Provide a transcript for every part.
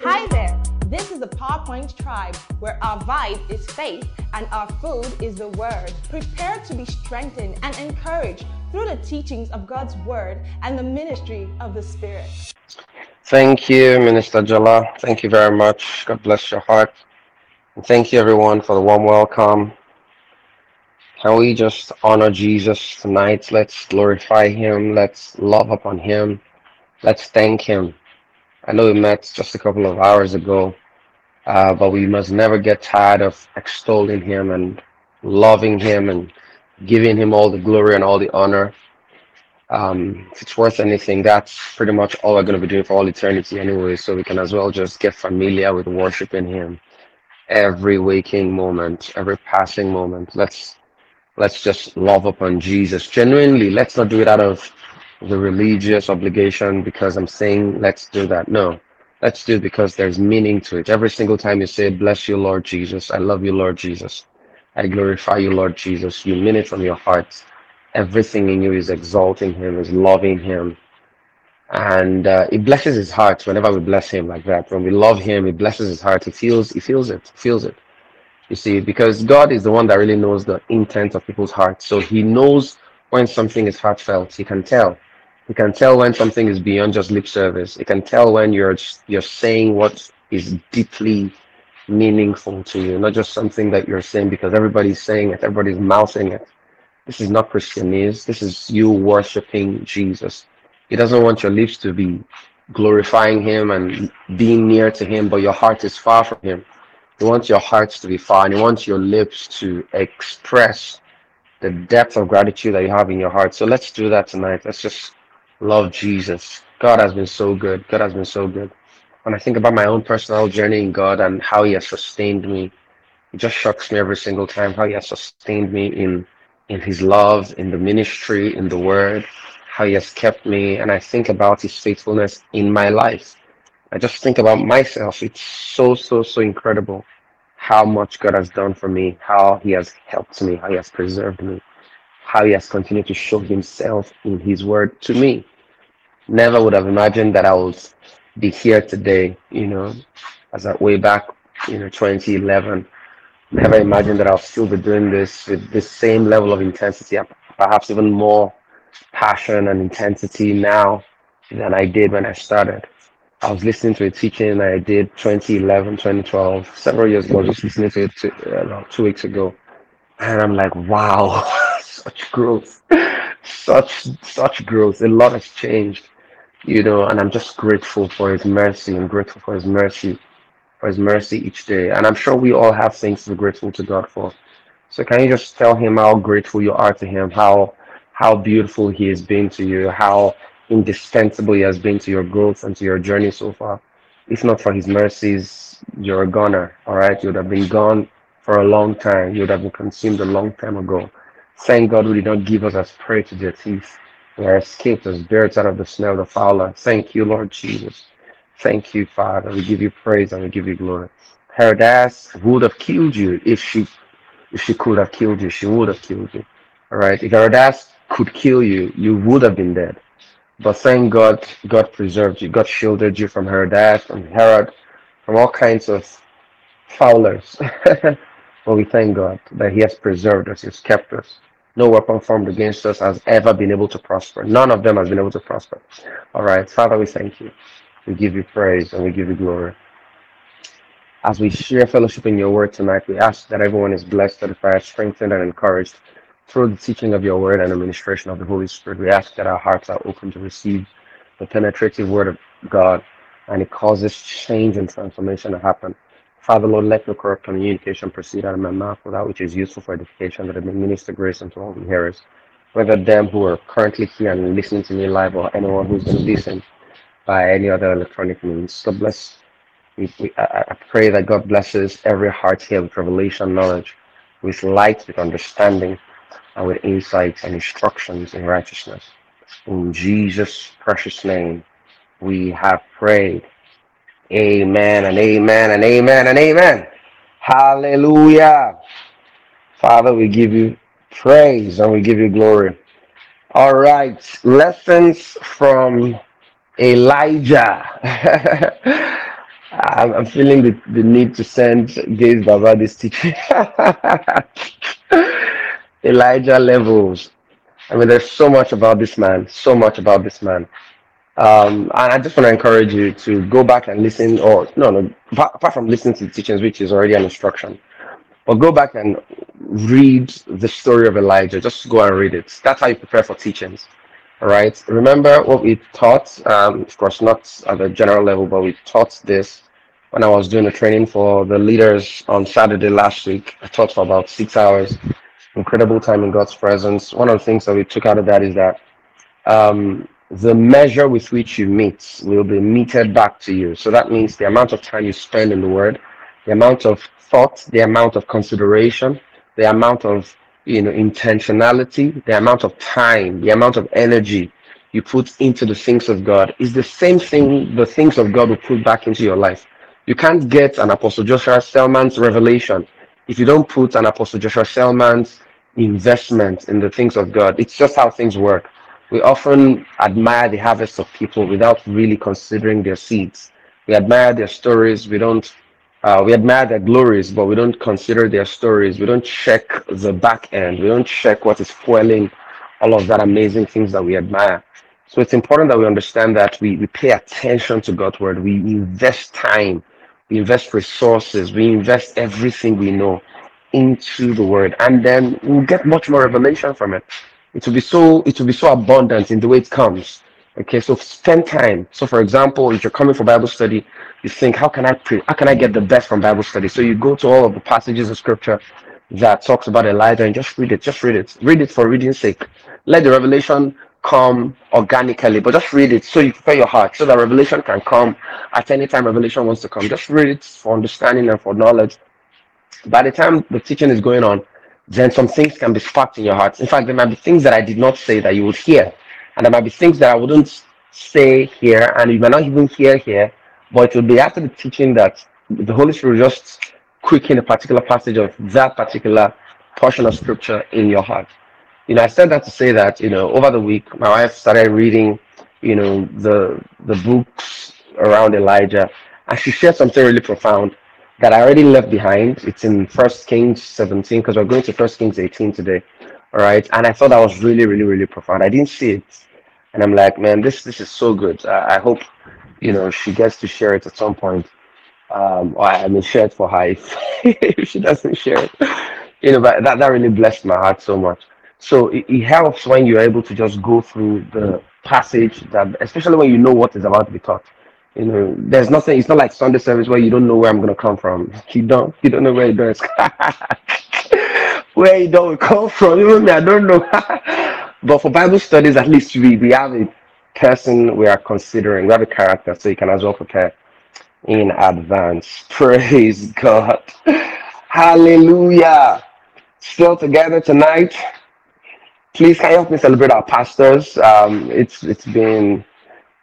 Hi there. This is the PowerPoint Tribe, where our vibe is faith and our food is the Word. Prepare to be strengthened and encouraged through the teachings of God's Word and the ministry of the Spirit. Thank you, Minister Jala. Thank you very much. God bless your heart. And thank you, everyone, for the warm welcome. Can we just honor Jesus tonight? Let's glorify him. Let's love upon him. Let's thank him. I know we met just a couple of hours ago, uh, but we must never get tired of extolling him and loving him and giving him all the glory and all the honor. Um, if it's worth anything, that's pretty much all we're going to be doing for all eternity anyway. So we can as well just get familiar with worshiping him every waking moment, every passing moment. Let's let's just love upon Jesus. Genuinely, let's not do it out of the religious obligation because I'm saying let's do that. No. Let's do it because there's meaning to it. Every single time you say, Bless you, Lord Jesus. I love you, Lord Jesus. I glorify you, Lord Jesus. You mean it from your heart. Everything in you is exalting him, is loving him. And uh, it blesses his heart whenever we bless him like that. When we love him, it blesses his heart. He feels he feels it. Feels it. You see, because God is the one that really knows the intent of people's hearts. So he knows when something is heartfelt. He can tell. He can tell when something is beyond just lip service. He can tell when you're you're saying what is deeply meaningful to you, not just something that you're saying because everybody's saying it, everybody's mouthing it. This is not Christianese. This is you worshiping Jesus. He doesn't want your lips to be glorifying him and being near to him, but your heart is far from him. He wants your hearts to be far and he wants your lips to express the depth of gratitude that you have in your heart. So let's do that tonight. Let's just love Jesus. God has been so good. God has been so good. When I think about my own personal journey in God and how He has sustained me, it just shocks me every single time how He has sustained me in in His love, in the ministry, in the Word, how He has kept me, and I think about His faithfulness in my life. I just think about myself. It's so so so incredible how much God has done for me, how He has helped me, how He has preserved me, how He has continued to show Himself in His Word to me. Never would have imagined that I would be here today, you know, as a way back, you know, 2011. Never imagined that I'll still be doing this with this same level of intensity, perhaps even more passion and intensity now than I did when I started. I was listening to a teaching I did 2011, 2012, several years ago, just listening to it two, uh, two weeks ago. And I'm like, wow, such growth, such, such growth. A lot has changed you know, and I'm just grateful for His mercy. I'm grateful for His mercy, for His mercy each day. And I'm sure we all have things to be grateful to God for. So can you just tell Him how grateful you are to Him, how how beautiful He has been to you, how indispensable He has been to your growth and to your journey so far. If not for His mercies, you're a goner. All right, you would have been gone for a long time. You would have been consumed a long time ago. Thank God we did not give us as prey to their teeth. We are escaped as birds out of the snare of the fowler. Thank you, Lord Jesus. Thank you, Father. We give you praise and we give you glory. Herodias would have killed you if she if she could have killed you. She would have killed you. All right. If Herodias could kill you, you would have been dead. But thank God, God preserved you. God shielded you from Herodias, from Herod, from all kinds of fowlers. but we thank God that He has preserved us, He has kept us. No weapon formed against us has ever been able to prosper. None of them has been able to prosper. All right. Father, we thank you. We give you praise and we give you glory. As we share fellowship in your word tonight, we ask that everyone is blessed, edified, strengthened, and encouraged through the teaching of your word and administration of the Holy Spirit. We ask that our hearts are open to receive the penetrative word of God and it causes change and transformation to happen. Father, Lord, let no corrupt communication proceed out of my mouth without which is useful for edification, that it may minister grace unto all the hearers, whether them who are currently here and listening to me live or anyone who's going to listen by any other electronic means. God bless. We, we, I, I pray that God blesses every heart here with revelation knowledge, with light, with understanding, and with insights and instructions in righteousness. In Jesus' precious name, we have prayed. Amen and amen and amen and amen. Hallelujah. Father, we give you praise and we give you glory. All right, lessons from Elijah. I'm, feeling the, the need to send Gaze Baba this teaching. Elijah levels. I mean, there's so much about this man, so much about this man. Um, and I just want to encourage you to go back and listen, or no, no, apart from listening to the teachings, which is already an instruction, but go back and read the story of Elijah. Just go and read it. That's how you prepare for teachings. All right. Remember what we taught. Um, of course, not at the general level, but we taught this when I was doing the training for the leaders on Saturday last week. I taught for about six hours. Incredible time in God's presence. One of the things that we took out of that is that um, the measure with which you meet will be meted back to you. So that means the amount of time you spend in the Word, the amount of thought, the amount of consideration, the amount of you know intentionality, the amount of time, the amount of energy you put into the things of God is the same thing the things of God will put back into your life. You can't get an Apostle Joshua Selman's revelation if you don't put an Apostle Joshua Selman's investment in the things of God. It's just how things work. We often admire the harvest of people without really considering their seeds. We admire their stories. We don't. Uh, we admire their glories, but we don't consider their stories. We don't check the back end. We don't check what is fueling all of that amazing things that we admire. So it's important that we understand that we, we pay attention to God's word. We invest time, we invest resources, we invest everything we know into the word, and then we'll get much more revelation from it. It will be so it will be so abundant in the way it comes. Okay, so spend time. So for example, if you're coming for Bible study, you think, how can I pray how can I get the best from Bible study? So you go to all of the passages of scripture that talks about Elijah and just read it. Just read it. Read it for reading's sake. Let the revelation come organically, but just read it so you prepare your heart so that revelation can come at any time revelation wants to come. Just read it for understanding and for knowledge. By the time the teaching is going on, then some things can be sparked in your heart. In fact, there might be things that I did not say that you would hear, and there might be things that I wouldn't say here, and you might not even hear here, but it will be after the teaching that the Holy Spirit will just quicken a particular passage of that particular portion of scripture in your heart. You know, I said that to say that, you know, over the week, my wife started reading, you know, the the books around Elijah, and she shared something really profound that I already left behind. It's in First Kings 17 because we're going to First Kings 18 today. All right, and I thought that was really, really, really profound. I didn't see it, and I'm like, man, this this is so good. I, I hope, you know, she gets to share it at some point. Um, or I mean, share it for her if, if she doesn't share it. You know, but that that really blessed my heart so much. So it, it helps when you're able to just go through the passage that, especially when you know what is about to be taught. You know, there's nothing. It's not like Sunday service where you don't know where I'm gonna come from. You don't. You don't know where it does. where it don't come from. Even me, I don't know. but for Bible studies, at least we we have a person we are considering. We have a character, so you can as well prepare in advance. Praise God. Hallelujah. Still together tonight. Please can you help me celebrate our pastors? Um, it's it's been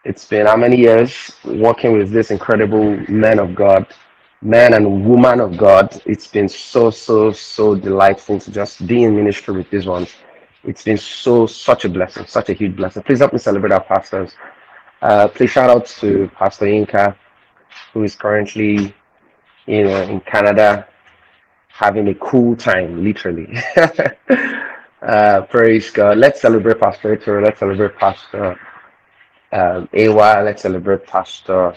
it's been how many years working with this incredible man of God, man and woman of God. It's been so so so delightful to just be in ministry with these ones. It's been so such a blessing, such a huge blessing. Please help me celebrate our pastors. Uh, please shout out to Pastor Inka, who is currently you know in Canada having a cool time, literally. Uh, praise God. Let's celebrate Pastor. Let's celebrate Pastor um, Awa. Let's celebrate Pastor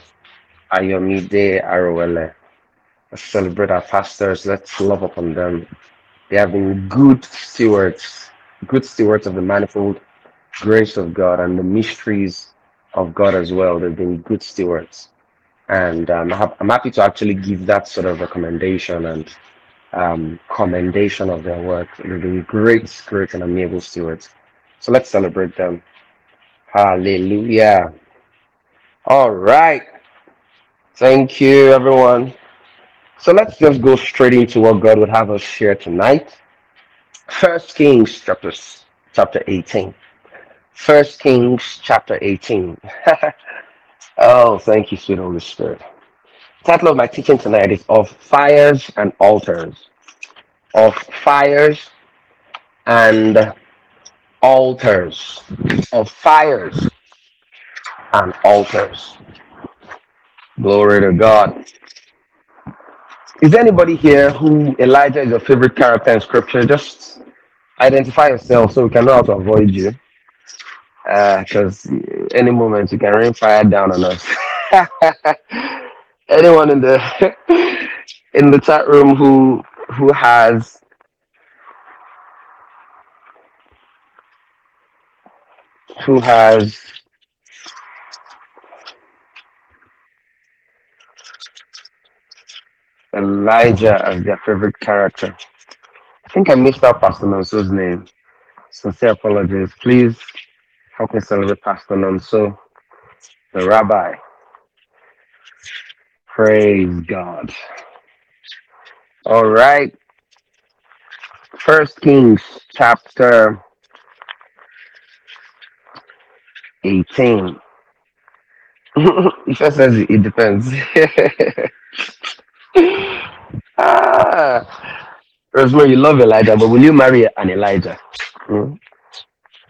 Ayomide Arowele. Let's celebrate our pastors. Let's love upon them. They have been good stewards, good stewards of the manifold grace of God and the mysteries of God as well. They've been good stewards. And um, I'm happy to actually give that sort of recommendation and um, commendation of their work. They've been great, great, and amiable stewards. So let's celebrate them. Hallelujah. All right. Thank you, everyone. So let's just go straight into what God would have us share tonight. First Kings chapter chapter 18. First Kings chapter 18. oh, thank you, sweet Holy Spirit. title of my teaching tonight is of fires and altars. Of fires and altars. Of fires and altars. Glory to God. Is there anybody here who Elijah is your favorite character in scripture? Just identify yourself so we can know how to avoid you. Uh, because any moment you can rain fire down on us. Anyone in the in the chat room who who has who has Elijah as their favorite character. I think I missed out Pastor Nonso's name. Sincere apologies. Please help me celebrate Pastor Nonso, the rabbi. Praise God. All right. First Kings chapter 18. it just says it depends. ah, Rosemary, you love Elijah, but will you marry an Elijah? Hmm?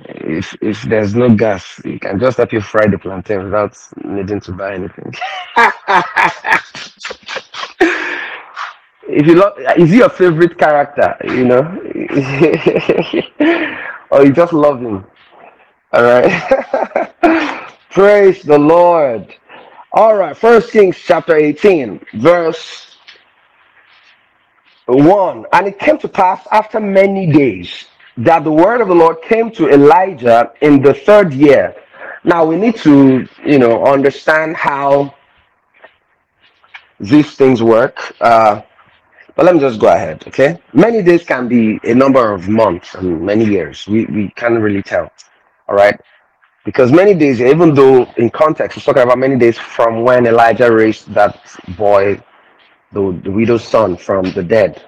If if there's no gas, you can just help you fry the plantain without needing to buy anything. if you love, is he your favorite character? You know, or you just love him? All right. Praise the Lord. All right. First Kings chapter 18, verse 1. And it came to pass after many days that the word of the Lord came to Elijah in the third year. Now we need to, you know, understand how these things work. Uh, but let me just go ahead, okay? Many days can be a number of months and many years. We, we can't really tell, all right? Because many days, even though in context, it's talking about many days from when Elijah raised that boy, the, the widow's son, from the dead.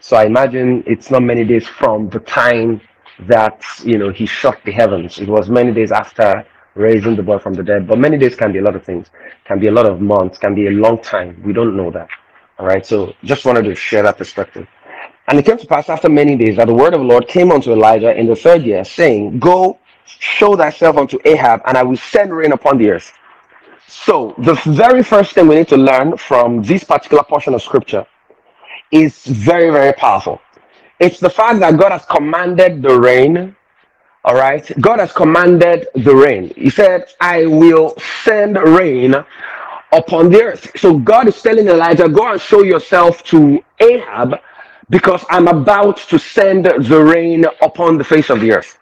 So I imagine it's not many days from the time that you know he shocked the heavens. It was many days after raising the boy from the dead. But many days can be a lot of things. Can be a lot of months. Can be a long time. We don't know that. All right. So just wanted to share that perspective. And it came to pass after many days that the word of the Lord came unto Elijah in the third year, saying, Go, show thyself unto Ahab, and I will send rain upon the earth. So the very first thing we need to learn from this particular portion of scripture is very, very powerful. It's the fact that God has commanded the rain. All right. God has commanded the rain. He said, I will send rain upon the earth. So God is telling Elijah, go and show yourself to Ahab because I'm about to send the rain upon the face of the earth.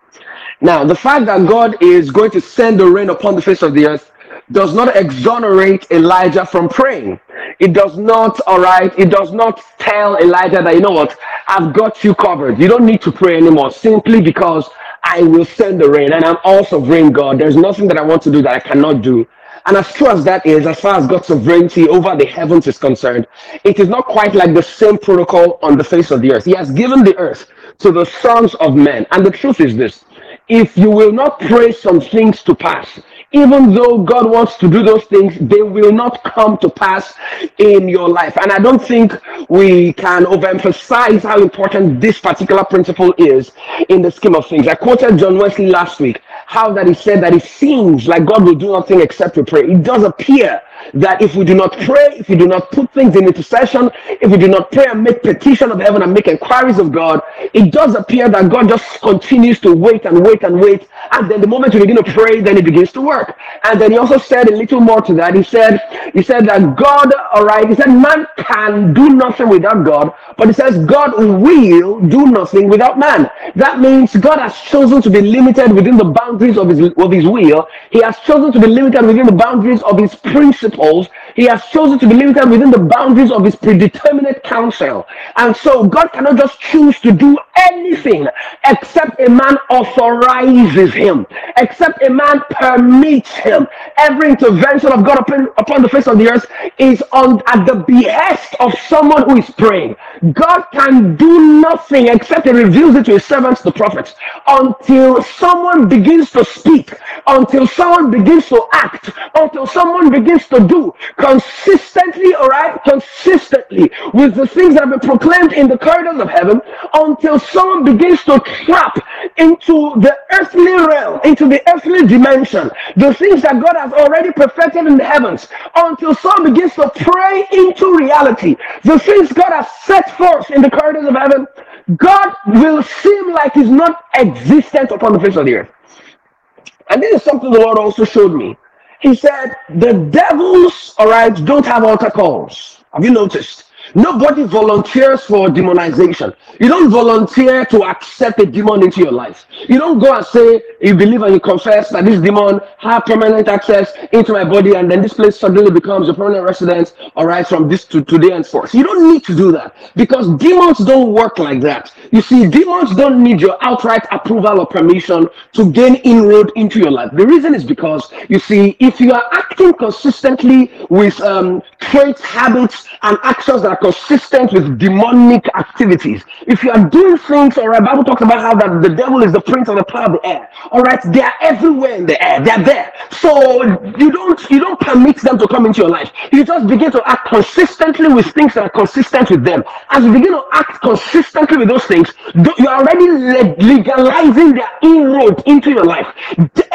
Now, the fact that God is going to send the rain upon the face of the earth does not exonerate Elijah from praying. It does not, all right, it does not tell Elijah that, you know what, I've got you covered. You don't need to pray anymore simply because I will send the rain and I'm also sovereign God. There's nothing that I want to do that I cannot do. And as true as that is, as far as God's sovereignty over the heavens is concerned, it is not quite like the same protocol on the face of the earth. He has given the earth to the sons of men. And the truth is this if you will not pray some things to pass, even though God wants to do those things, they will not come to pass in your life. And I don't think we can overemphasize how important this particular principle is in the scheme of things. I quoted John Wesley last week, how that he said that it seems like God will do nothing except we pray. It does appear that if we do not pray, if we do not put things in intercession, if we do not pray and make petition of heaven and make inquiries of God, it does appear that God just continues to wait and wait and wait. And then the moment we begin to pray, then it begins to work. And then he also said a little more to that. He said, he said that God, all right, he said man can do nothing without God, but he says God will do nothing without man. That means God has chosen to be limited within the boundaries of his of his will. He has chosen to be limited within the boundaries of his principles. He has chosen to be limited within the boundaries of his predeterminate counsel. And so God cannot just choose to do anything except a man authorizes him, except a man permits him. Every intervention of God upon, upon the face of the earth is on at the behest of someone who is praying. God can do nothing except He reveals it to His servants, the prophets, until someone begins to speak, until someone begins to act, until someone begins to do consistently, all right, consistently with the things that have been proclaimed in the corridors of heaven, until someone begins to trap into the earthly realm, into the earthly dimension, the things that God has already perfected in the heavens, until someone begins to pray into reality, the things God has set forth in the corridors of heaven, God will seem like He's not existent upon the face of the earth. And this is something the Lord also showed me. He said, The devils, all right, don't have altar calls. Have you noticed? Nobody volunteers for demonization. You don't volunteer to accept a demon into your life. You don't go and say you believe and you confess that this demon have permanent access into my body, and then this place suddenly becomes a permanent residence. All right, from this to today and forth. You don't need to do that because demons don't work like that. You see, demons don't need your outright approval or permission to gain inroad into your life. The reason is because you see, if you are acting consistently with um, traits, habits, and actions that consistent with demonic activities. If you are doing things, all right, Bible talks about how that the devil is the prince of the power of the air. All right, they are everywhere in the air. They're there. So you don't you don't permit them to come into your life. You just begin to act consistently with things that are consistent with them. As you begin to act consistently with those things, you're already legalizing their inroad into your life.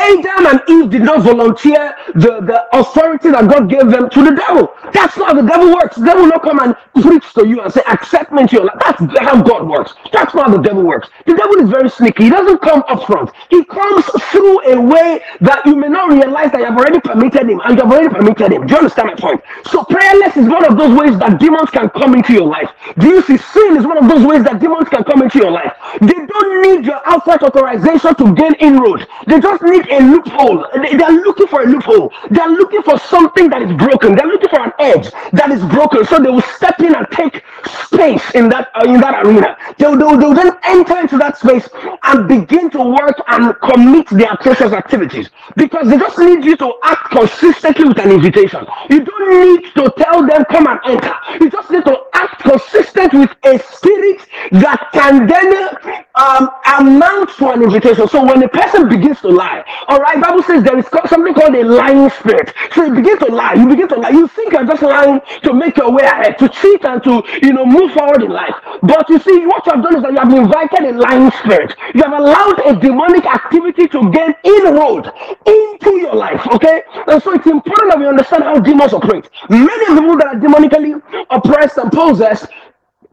Adam and Eve did not volunteer the, the authority that God gave them to the devil. That's not how the devil works. The devil will not come and preach to you and say, accept me into your life. That's how God works. That's how the devil works. The devil is very sneaky. He doesn't come up front. He comes through a way that you may not realize that you have already permitted him and you have already permitted him. Do you understand my point? So prayerless is one of those ways that demons can come into your life. Do you see sin is one of those ways that demons can come into your life? They don't need your outside authorization to gain inroad. They just need a loophole. They are looking for a loophole. They are looking for something that is broken. They're looking for an edge that is broken. So they will step and take space in that uh, in that arena. They'll, they'll, they'll then enter into that space and begin to work and commit their atrocious activities because they just need you to act consistently with an invitation. You don't need to tell them come and enter. You just need to act consistent with a spirit that can then um, amount to an invitation. So when a person begins to lie, all right, Bible says there is something called a lying spirit. So you begin to lie. You begin to lie. You think you're just lying to make your way ahead, to cheat and to you know move forward in life. But you see, what you have done is that you have invited a lying spirit. You have allowed a demonic activity to gain inroad into your life. Okay, and so it's important that we understand how demons operate. Many people that are demonically oppressed and possessed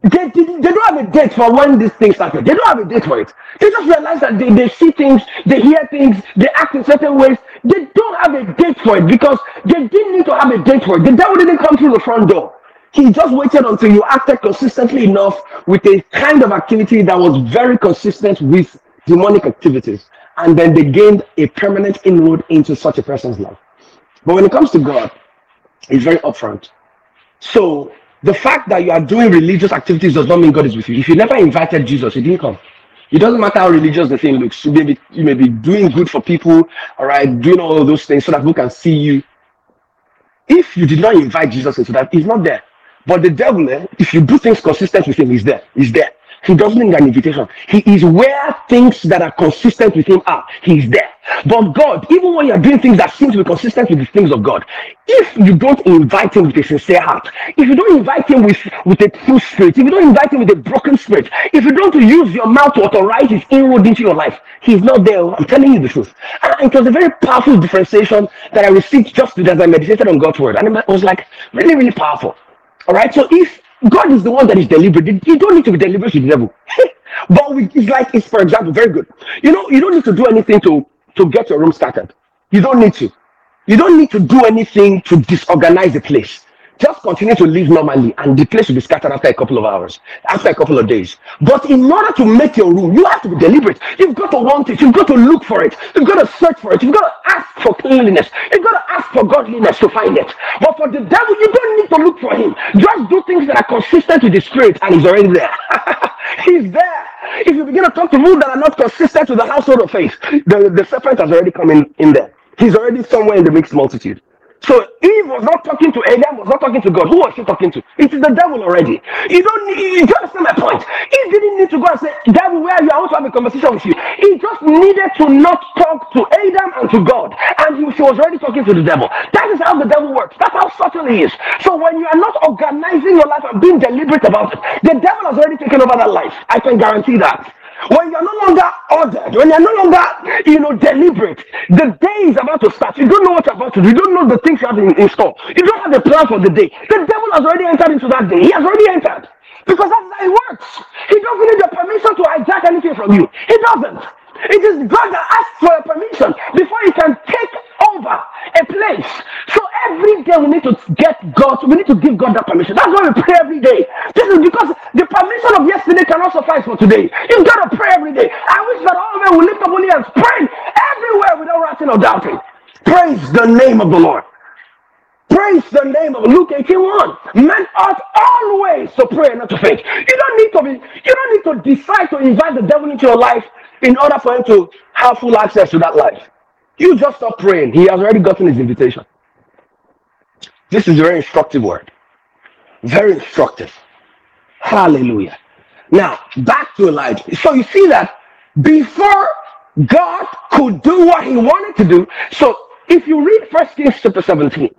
they, they, they don't have a date for when these things happen. They don't have a date for it. They just realize that they, they see things, they hear things, they act in certain ways. They don't have a date for it because they didn't need to have a date for it. The devil didn't come through the front door. He just waited until you acted consistently enough with a kind of activity that was very consistent with demonic activities. And then they gained a permanent inroad into such a person's life. But when it comes to God, it's very upfront. So the fact that you are doing religious activities does not mean God is with you. If you never invited Jesus, he didn't come. It doesn't matter how religious the thing looks. You may be, you may be doing good for people, all right, doing all those things so that people can see you. If you did not invite Jesus into that, he's not there. But the devil, eh, if you do things consistent with him, he's there. He's there. He doesn't need an invitation. He is where things that are consistent with him are. He's there. But God, even when you're doing things that seem to be consistent with the things of God, if you don't invite him with a sincere heart, if you don't invite him with, with a true spirit, if you don't invite him with a broken spirit, if you don't use your mouth to authorize his inroad into your life, he's not there. I'm telling you the truth. And it was a very powerful differentiation that I received just as I meditated on God's word. And it was like really, really powerful. All right. So if God is the one that is deliberate. You don't need to be deliberate with the devil. but we, it's like it's for example, very good. You know, you don't need to do anything to to get your room started. You don't need to. You don't need to do anything to disorganize the place. Just continue to live normally, and the place will be scattered after a couple of hours, after a couple of days. But in order to make your room, you have to be deliberate. You've got to want it. You've got to look for it. You've got to search for it. You've got to ask for cleanliness. You've got to ask for godliness to find it. But for the devil, you don't need to look for him. Just do things that are consistent with the spirit, and he's already there. he's there. If you begin to talk to people that are not consistent with the household of faith, the, the serpent has already come in, in there. He's already somewhere in the mixed multitude. So Eve was not talking to Adam, was not talking to God. Who was she talking to? It is the devil already. You don't need, you understand my point. Eve didn't need to go and say, Devil, where are you? I want to have a conversation with you. He just needed to not talk to Adam and to God. And he, she was already talking to the devil. That is how the devil works. That's how subtle he is. So when you are not organizing your life and being deliberate about it, the devil has already taken over that life. I can guarantee that. When you're no longer ordered, when you're no longer, you know, deliberate, the day is about to start. You don't know what you're about to do. You don't know the things you have in, in store. You don't have a plan for the day. The devil has already entered into that day. He has already entered. Because that's how it works. He doesn't need your permission to hijack anything from you. He doesn't. It is God that asks for your permission before he can take over a place. So every day we need to get God, we need to give God that permission. That's why we pray every day. This is because the permission of yesterday cannot suffice for today. You've got to pray every day. I wish that all men will lift up only hands, pray everywhere without writing or doubting. Praise the name of the Lord. Praise the name of Luke 18 1. Men ought always to pray and not to faint. You don't need to be, you don't need to decide to invite the devil into your life in order for him to have full access to that life. You just stop praying. He has already gotten his invitation. This is a very instructive word. Very instructive. Hallelujah. Now, back to Elijah. So you see that before God could do what he wanted to do, so if you read First Kings chapter 17,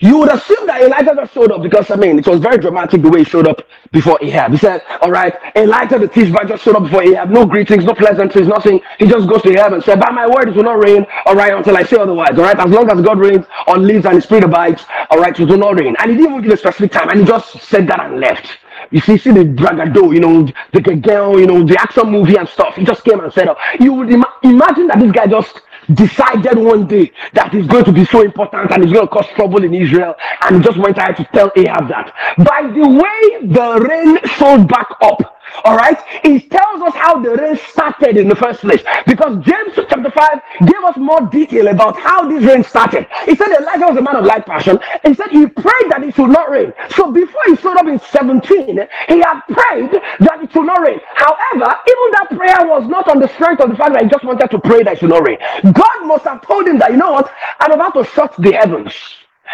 you would assume that Elijah just showed up because I mean it was very dramatic the way he showed up before Ahab. He said, All right, Elijah the Tishbite just showed up before Ahab. No greetings, no pleasantries, nothing. He just goes to Ahab and said, By my word, it will not rain, all right, until I say otherwise. All right, as long as God rains on leaves and his spirit abides, all right, it will not rain. And he didn't even give a specific time, and he just said that and left. You see, see the bragado, you know, the girl, you know, the action movie and stuff. He just came and said, You would ima- imagine that this guy just decided one day that he's going to be so important and he's going to cause trouble in Israel and just went ahead to tell Ahab that. By the way, the rain showed back up. All right, it tells us how the rain started in the first place because James chapter 5 gave us more detail about how this rain started. He said Elijah was a man of light passion. He said he prayed that it should not rain. So before he showed up in 17, he had prayed that it should not rain. However, even that prayer was not on the strength of the fact that he just wanted to pray that it should not rain. God must have told him that, you know what, I'm about to shut the heavens.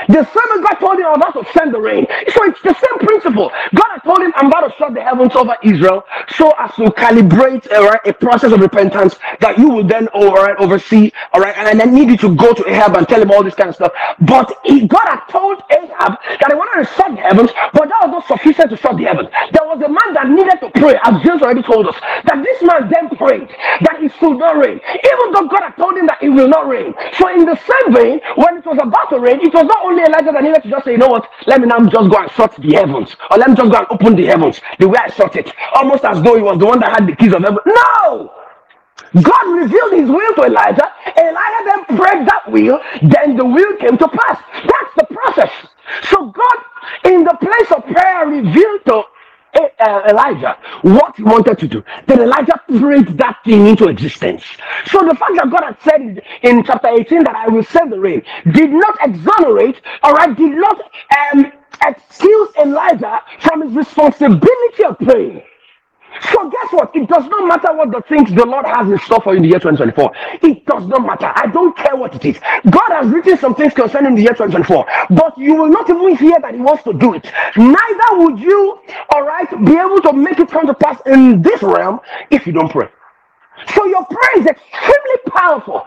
The same as God told him I'm about to send the rain. So it's the same principle. God had told him I'm about to shut the heavens over Israel so as to calibrate all right, a process of repentance that you will then oh, right, oversee. All right, and I need you to go to Ahab and tell him all this kind of stuff. But he, God had told Ahab that he wanted to shut the heavens, but that was not sufficient to shut the heavens. There was a man that needed to pray, as James already told us, that this man then prayed that it should not rain, even though God had told him that it will not rain. So in the same vein, when it was about to rain, it was not only Elijah that needed to just say, you know what, let me now just go and shut the heavens, or let me just go and open the heavens the way I shut it, almost as though he was the one that had the keys of heaven. No! God revealed his will to Elijah. Elijah then prayed that will, then the will came to pass. That's the process. So God, in the place of prayer, revealed to Elijah what he wanted to do. Then Elijah prayed that thing into existence. So the fact that God had said in, in chapter 18 that I will send the rain did not exonerate, all right, did not um, excuse Elijah from his responsibility of praying. So guess what? It does not matter what the things the Lord has in store for you in the year 2024. It does not matter. I don't care what it is. God has written some things concerning the year 2024, but you will not even hear that He wants to do it. Neither would you, all right, be able to make it come to pass in this realm if you don't pray. So your prayer is extremely powerful.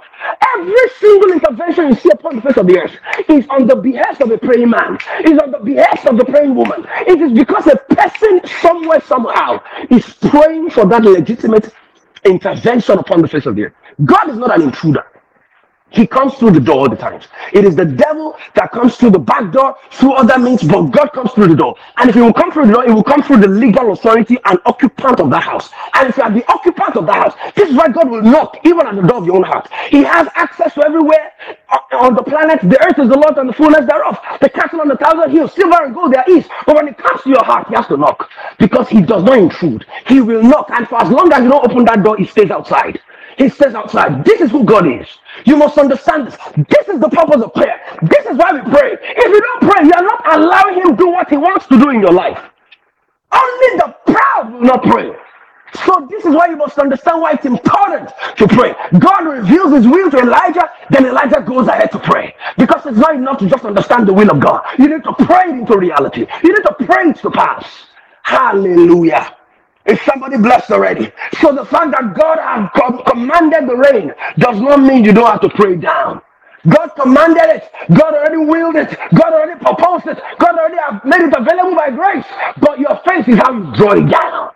Every single intervention you see upon the face of the earth is on the behest of a praying man, is on the behest of the praying woman. It is because a person somewhere, somehow, is praying for that legitimate intervention upon the face of the earth. God is not an intruder. He comes through the door all the times. It is the devil that comes through the back door through other means, but God comes through the door. And if he will come through the door, he will come through the legal authority and occupant of that house. And if you are the occupant of that house, this is why God will knock even at the door of your own heart. He has access to everywhere on the planet. The earth is the Lord and the fullness thereof. The cattle on the thousand hills, silver and gold there is. But when it comes to your heart, he has to knock because he does not intrude. He will knock, and for as long as you don't open that door, he stays outside. He says outside. This is who God is. You must understand this. This is the purpose of prayer. This is why we pray. If you don't pray, you are not allowing Him to do what He wants to do in your life. Only the proud will not pray. So this is why you must understand why it's important to pray. God reveals his will to Elijah, then Elijah goes ahead to pray. Because it's not enough to just understand the will of God. You need to pray it into reality. You need to pray it to pass. Hallelujah. Is somebody blessed already? So the fact that God has com- commanded the rain does not mean you don't have to pray down. God commanded it. God already willed it. God already proposed it. God already made it available by grace. But your faith is how you draw it down.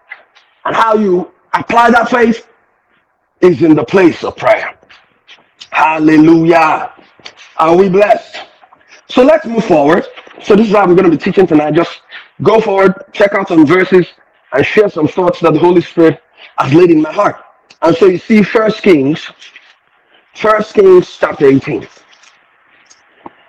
And how you apply that faith is in the place of prayer. Hallelujah. Are we blessed? So let's move forward. So this is how we're going to be teaching tonight. Just go forward, check out some verses, and share some thoughts that the Holy Spirit has laid in my heart. And so you see First Kings, First Kings chapter 18.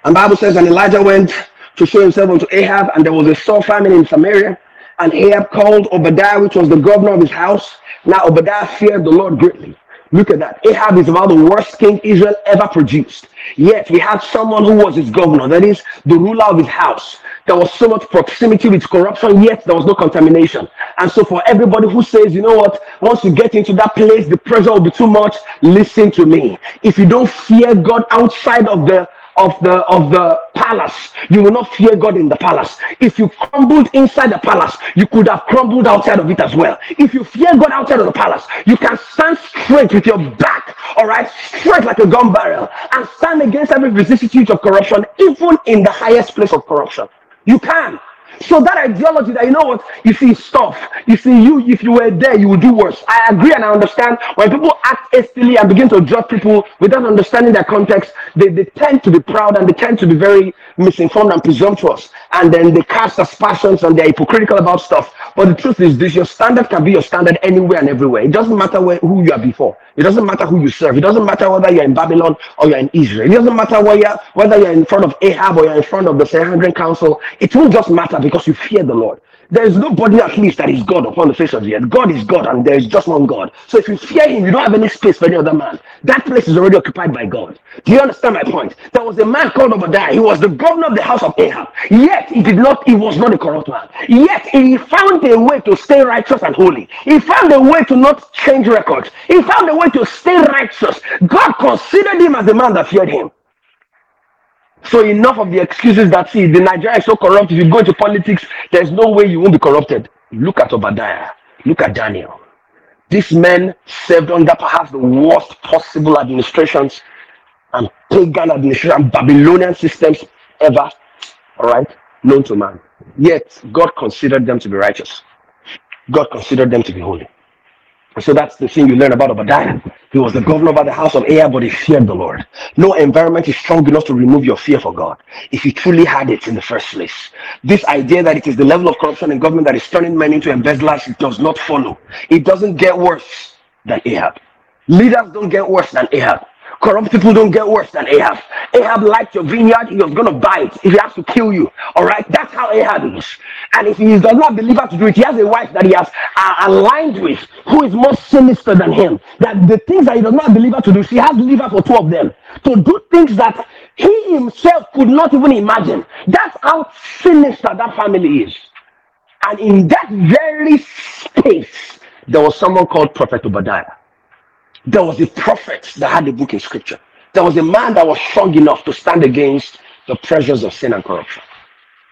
And Bible says, and Elijah went to show himself unto Ahab, and there was a sore famine in Samaria. And Ahab called Obadiah, which was the governor of his house. Now Obadiah feared the Lord greatly. Look at that. Ahab is about the worst king Israel ever produced. Yet we had someone who was his governor, that is, the ruler of his house. There was so much proximity with corruption, yet there was no contamination. And so, for everybody who says, you know what, once you get into that place, the pressure will be too much, listen to me. If you don't fear God outside of the of the of the palace you will not fear god in the palace. If you crumbled inside the palace you could have crumbled outside of it as well. If you fear god outside of the palace you can stand straight with your back all right? Straight like a gun barrel and stand against every vicissitude of corruption even in the highest place of corruption you can so that ideology that you know what? You see stuff. You see you if you were there you would do worse. I agree and i understand. When people act hastily and begin to judge people without understanding their context they, they tend to be proud and they tend to be very misinformed and presumptuous. And then they cast aspersions and they're hypocritical about stuff. But the truth is this your standard can be your standard anywhere and everywhere. It doesn't matter where, who you are before. It doesn't matter who you serve. It doesn't matter whether you're in babylon or you're in israel. It doesn't matter where you're, whether you're in front of ahab or you're in front of the sanhedrin council. It won't just matter because you fear the Lord. There is nobody at least that is God upon the face of the earth. God is God, and there is just one God. So if you fear Him, you don't have any space for any other man. That place is already occupied by God. Do you understand my point? There was a man called Obadiah. He was the governor of the house of Ahab. Yet he did not. He was not a corrupt man. Yet he found a way to stay righteous and holy. He found a way to not change records. He found a way to stay righteous. God considered him as a man that feared Him. So enough of the excuses that see the Nigeria is so corrupt. If you go into politics, there's no way you won't be corrupted. Look at Obadiah. Look at Daniel. These men served under perhaps the worst possible administrations and pagan administration Babylonian systems ever, all right, known to man. Yet God considered them to be righteous. God considered them to be holy. So that's the thing you learn about Obadiah. He was the governor over the house of Ahab, but he feared the Lord. No environment is strong enough to remove your fear for God if you truly had it in the first place. This idea that it is the level of corruption in government that is turning men into embezzlers does not follow. It doesn't get worse than Ahab. Leaders don't get worse than Ahab. Corrupt people don't get worse than Ahab. Ahab liked your vineyard, he was going to buy it if he has to kill you. All right, that's how Ahab is. And if he does not believe her to do it, he has a wife that he has uh, aligned with who is more sinister than him. That the things that he does not believe to do, she has liver for two of them to do things that he himself could not even imagine. That's how sinister that family is. And in that very space, there was someone called Prophet Obadiah. There was a prophet that had a book in scripture. There was a man that was strong enough to stand against the pressures of sin and corruption.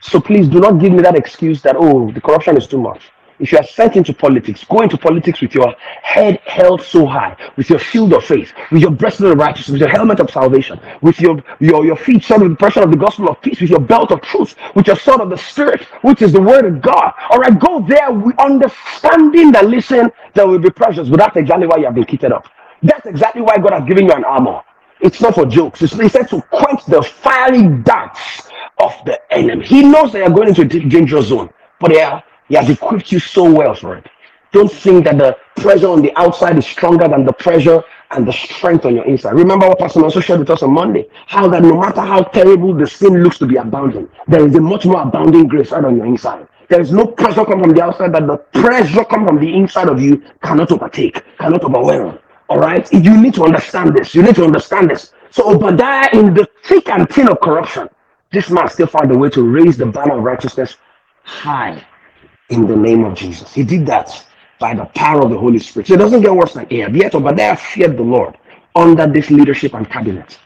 So please do not give me that excuse that, oh, the corruption is too much. If you are sent into politics, go into politics with your head held so high, with your shield of faith, with your breastplate of righteousness, with your helmet of salvation, with your, your, your feet shod with the pressure of the gospel of peace, with your belt of truth, with your sword of the spirit, which is the word of God. All right, go there with understanding that, listen, there will be pressures, but that's exactly why you have been kitted up. That's exactly why God has given you an armor. It's not for jokes. It's, he said to quench the fiery darts of the enemy. He knows that you're going into a dangerous zone, but yeah, he has equipped you so well for it. Don't think that the pressure on the outside is stronger than the pressure and the strength on your inside. Remember what Pastor also shared with us on Monday? How that no matter how terrible the sin looks to be abounding, there is a much more abounding grace right on your inside. There is no pressure come from the outside that the pressure come from the inside of you cannot overtake, cannot overwhelm. All right, you need to understand this. You need to understand this. So Obadiah, in the thick and thin of corruption, this man still found a way to raise the banner of righteousness high in the name of Jesus. He did that by the power of the Holy Spirit. So it doesn't get worse than Ahab. Yet Obadiah feared the Lord under this leadership and cabinet.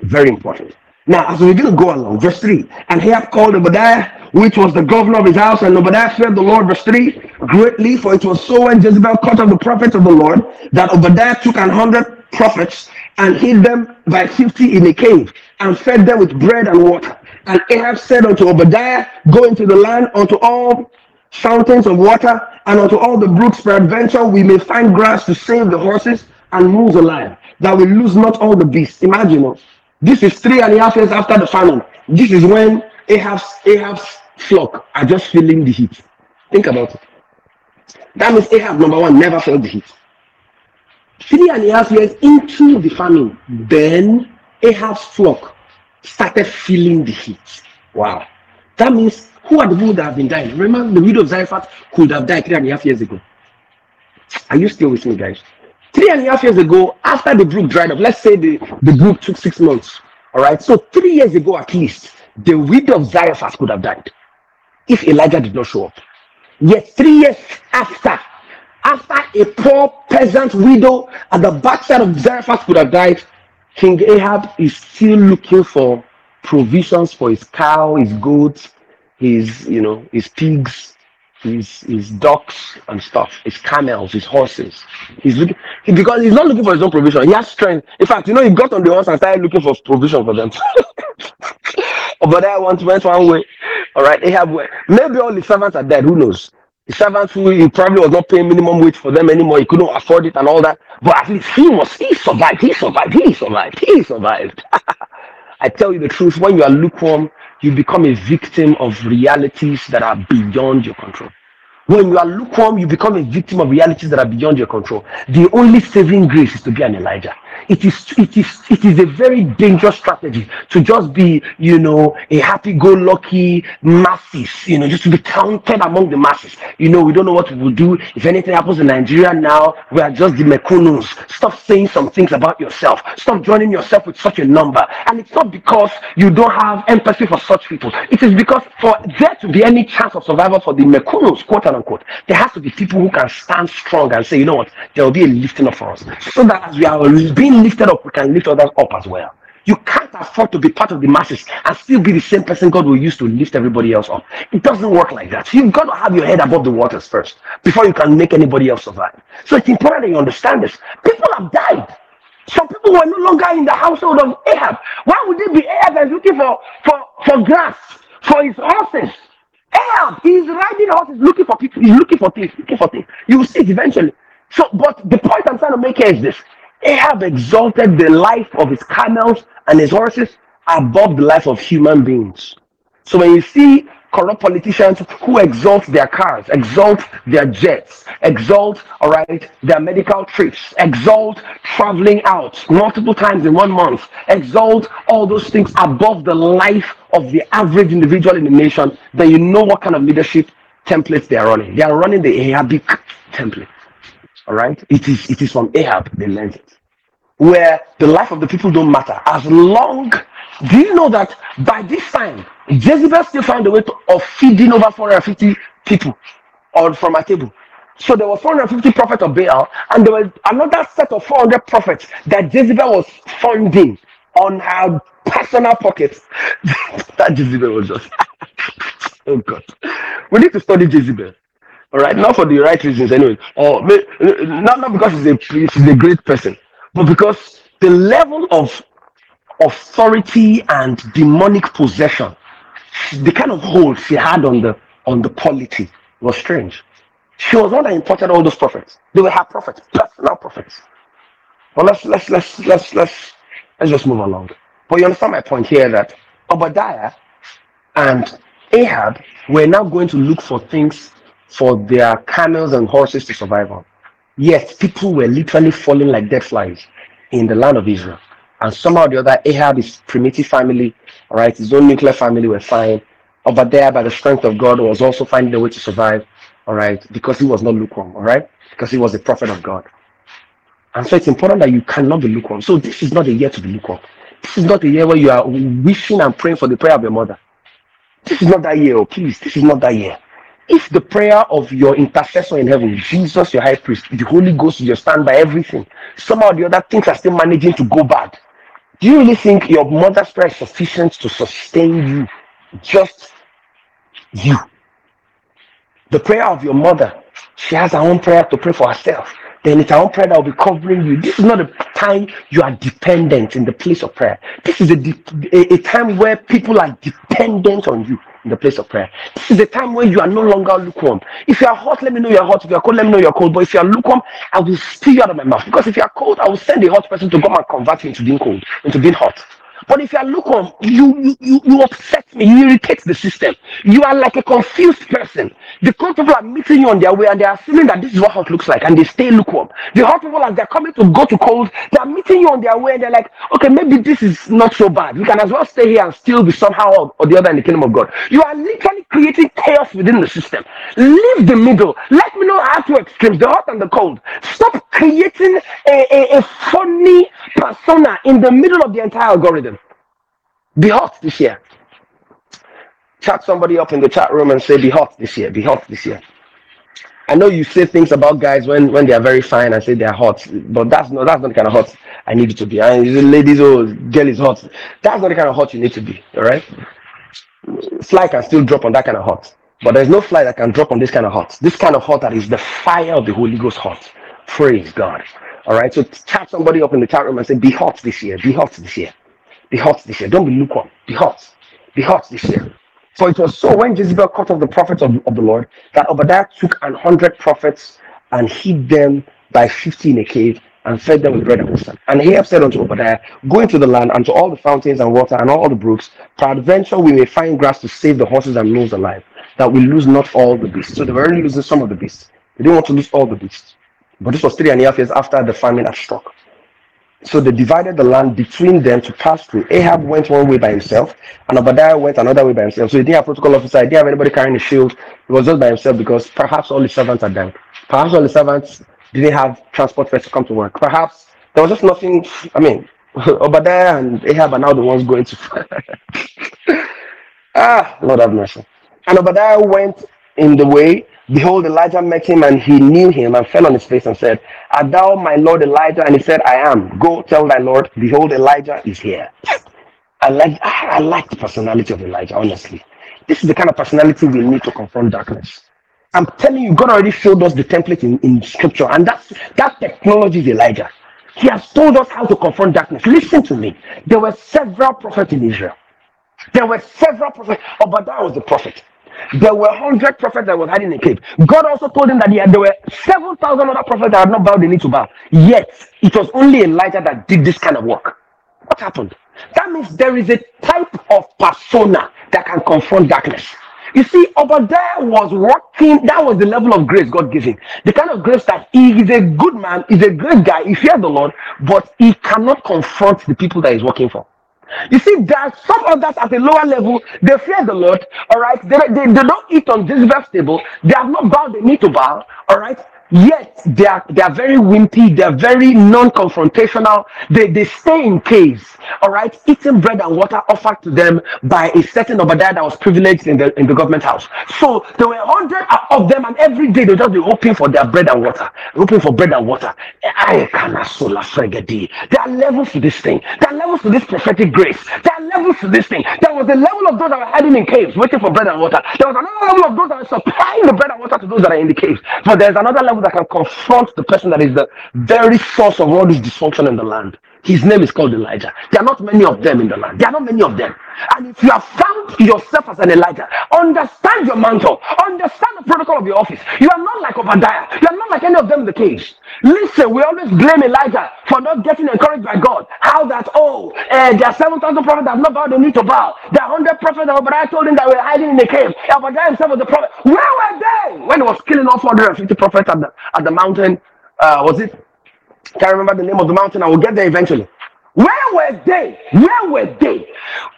Very important. Now, as we are going to go along, verse 3, and Ahab called Obadiah, which was the governor of his house, and Obadiah feared the Lord, verse 3, greatly, for it was so when Jezebel cut off the prophets of the Lord, that Obadiah took an hundred prophets and hid them by fifty in a cave, and fed them with bread and water. And Ahab said unto Obadiah, Go into the land unto all fountains of water, and unto all the brooks, peradventure we may find grass to save the horses and move alive, that we lose not all the beasts. Imagine, oh, this is three and a half years after the famine. This is when Ahab's, Ahab's flock are just feeling the heat. Think about it. That means Ahab, number one, never felt the heat. Three and a half years into the famine, then Ahab's flock started feeling the heat. Wow. That means who are the people that have been dying? Remember, the widow of Zarephath could have died three and a half years ago. Are you still with me, guys? Three and a half years ago, after the brook dried up, let's say the, the brook took six months. All right. So three years ago at least, the widow of Zarephath could have died if Elijah did not show up. Yet three years after, after a poor peasant widow at the backside of Zarephath could have died, King Ahab is still looking for provisions for his cow, his goats, his you know his pigs, his his ducks and stuff, his camels, his horses. He's looking he, because he's not looking for his own provision. He has strength. In fact, you know, he got on the horse and started looking for provision for them. but there, want went one way. All right, Ahab went. Maybe all the servants are dead. Who knows? The servants who he probably was not paying minimum wage for them anymore. He couldn't afford it and all that. But at least he was. He survived. He survived. He survived. He survived. I tell you the truth. When you are lukewarm, you become a victim of realities that are beyond your control. When you are lukewarm, you become a victim of realities that are beyond your control. The only saving grace is to be an Elijah. It is it is it is a very dangerous strategy to just be, you know, a happy-go-lucky masses, you know, just to be counted among the masses. You know, we don't know what we will do. If anything happens in Nigeria now, we are just the mekunus. Stop saying some things about yourself. Stop joining yourself with such a number. And it's not because you don't have empathy for such people. It is because for there to be any chance of survival for the mekunus, quote unquote, there has to be people who can stand strong and say, you know what, there will be a lifting up for us. So that as we are being lifted up, we can lift others up as well. You can't afford to be part of the masses and still be the same person God will use to lift everybody else up. It doesn't work like that. You've got to have your head above the waters first before you can make anybody else survive. So it's important that you understand this. People have died. Some people were no longer in the household of Ahab. Why would they be Ahab and looking for, for, for grass, for his horses? Ahab, he's riding horses looking for people, he's looking for things, looking for things. You will see it eventually. So, but the point I'm trying to make here is this Ahab exalted the life of his camels and his horses above the life of human beings. So when you see corrupt politicians who exalt their cars, exalt their jets, exalt, all right, their medical trips, exalt traveling out multiple times in one month, exalt all those things above the life of the average individual in the nation, then you know what kind of leadership templates they are running. They are running the Ahabic template. All right, it is it is from Ahab they learned it, where the life of the people don't matter as long. Do you know that by this time Jezebel still found a way to, of feeding over 450 people on from a table. So there were 450 prophets of Baal, and there was another set of 400 prophets that Jezebel was funding on her personal pockets. that Jezebel was just oh god. We need to study Jezebel. All right, not for the right reasons anyway, or not not because she's a she's a great person, but because the level of authority and demonic possession, the kind of hold she had on the on the polity was strange. She was one that imported all those prophets. They were her prophets, personal prophets. But let's let's let's let's let's let's just move along. But you understand my point here that Obadiah and Ahab were now going to look for things for their camels and horses to survive on. Yet people were literally falling like dead flies in the land of Israel. And somehow or the other, Ahab, his primitive family, all right, his own nuclear family were fine. Over there, by the strength of God, was also finding a way to survive, all right, because he was not lukewarm, all right, because he was a prophet of God. And so it's important that you cannot be lukewarm. So this is not a year to be lukewarm. This is not a year where you are wishing and praying for the prayer of your mother. This is not that year, oh, please. This is not that year. If the prayer of your intercessor in heaven, Jesus, your high priest, the Holy Ghost, your stand by everything, somehow the other things are still managing to go bad. Do you really think your mother's prayer is sufficient to sustain you? Just you. The prayer of your mother, she has her own prayer to pray for herself. Then it's her own prayer that will be covering you. This is not a time you are dependent in the place of prayer. This is a, a, a time where people are dependent on you in the place of prayer. This is the time when you are no longer lukewarm. If you are hot, let me know you're hot. If you're cold, let me know you're cold. But if you are lukewarm, I will spew you out of my mouth. Because if you are cold, I will send a hot person to come and convert you into being cold, into being hot. But if you are lukewarm, you, you, you, upset me, you irritate the system. You are like a confused person. The cold people are meeting you on their way and they are assuming that this is what hot looks like and they stay lukewarm. The hot people, as they're coming to go to cold, they are meeting you on their way and they're like, okay, maybe this is not so bad. You can as well stay here and still be somehow or, or the other in the kingdom of God. You are literally creating chaos within the system. Leave the middle. Let me know how to extremes, the hot and the cold. Stop creating a, a, a funny persona in the middle of the entire algorithm. Be hot this year. Chat somebody up in the chat room and say, Be hot this year. Be hot this year. I know you say things about guys when, when they are very fine and say they are hot, but that's not that's not the kind of hot I need you to be. And the ladies, oh, girl is hot. That's not the kind of hot you need to be. All right. Fly can still drop on that kind of hot, but there's no fly that can drop on this kind of hot. This kind of hot that is the fire of the Holy Ghost hot. Praise God. All right. So chat somebody up in the chat room and say, Be hot this year. Be hot this year. Be hot this year. Don't be lukewarm. Be hot. Be hot this year. For it was so when Jezebel cut off the prophets of, of the Lord that Obadiah took an hundred prophets and hid them by fifty in a cave and fed them with bread and water. And Ahab said unto Obadiah, Go into the land and to all the fountains and water and all the brooks, peradventure we may find grass to save the horses and mules alive, that we lose not all the beasts. So they were only losing some of the beasts. They didn't want to lose all the beasts. But this was three and a half years after the famine had struck. So they divided the land between them to pass through. Ahab went one way by himself, and Obadiah went another way by himself. So he didn't have protocol officer, he didn't have anybody carrying a shield. He was just by himself because perhaps all the servants had died. Perhaps all the servants didn't have transport first to come to work. Perhaps there was just nothing. I mean, Obadiah and Ahab are now the ones going to. ah, Lord have mercy. And Obadiah went in the way Behold, Elijah met him and he knew him and fell on his face and said, Art thou my Lord Elijah? And he said, I am. Go tell thy Lord, behold, Elijah is here. I like I like the personality of Elijah, honestly. This is the kind of personality we need to confront darkness. I'm telling you, God already showed us the template in, in scripture, and that's that technology is Elijah. He has told us how to confront darkness. Listen to me. There were several prophets in Israel. There were several prophets. Obadiah was the prophet. There were 100 prophets that were hiding in a cave. God also told him that had, there were 7,000 other prophets that had not bowed the knee to Baal. Yet, it was only Elijah that did this kind of work. What happened? That means there is a type of persona that can confront darkness. You see, Obadiah was working, that was the level of grace God gave him. The kind of grace that he is a good man, he's a great guy, he fears the Lord, but he cannot confront the people that he's working for. You see, there are some others at a lower level, they fear the Lord, all right? They, they, they don't eat on this vegetable, they have not bowed the knee to Baal, all right? Yet they are they are very wimpy, they are very non-confrontational, they, they stay in caves, all right, eating bread and water offered to them by a certain Obadiah that was privileged in the in the government house. So there were hundred of them, and every day they just be hoping for their bread and water, hoping for bread and water. I There are levels to this thing. There are levels to this prophetic grace. There are levels to this thing. There was a level of those that were hiding in caves, waiting for bread and water. There was another level of those that were supplying the bread and water to those that are in the caves. But there's another level that can confront the person that is the very source of all this dysfunction in the land. His name is called Elijah. There are not many of them in the land. There are not many of them. And if you have found yourself as an Elijah, understand your mantle, understand the protocol of your office. You are not like Obadiah. You are not like any of them in the cage. Listen, we always blame Elijah for not getting encouraged by God. How that, oh, uh, there are 7,000 prophets that have not bowed, they need to bow. There are 100 prophets that Obadiah told him that were hiding in the cave. Obadiah himself was the prophet. Where were they when he was killing all 450 prophets at the, at the mountain? Uh, was it can't remember the name of the mountain. I will get there eventually. Where were they? Where were they?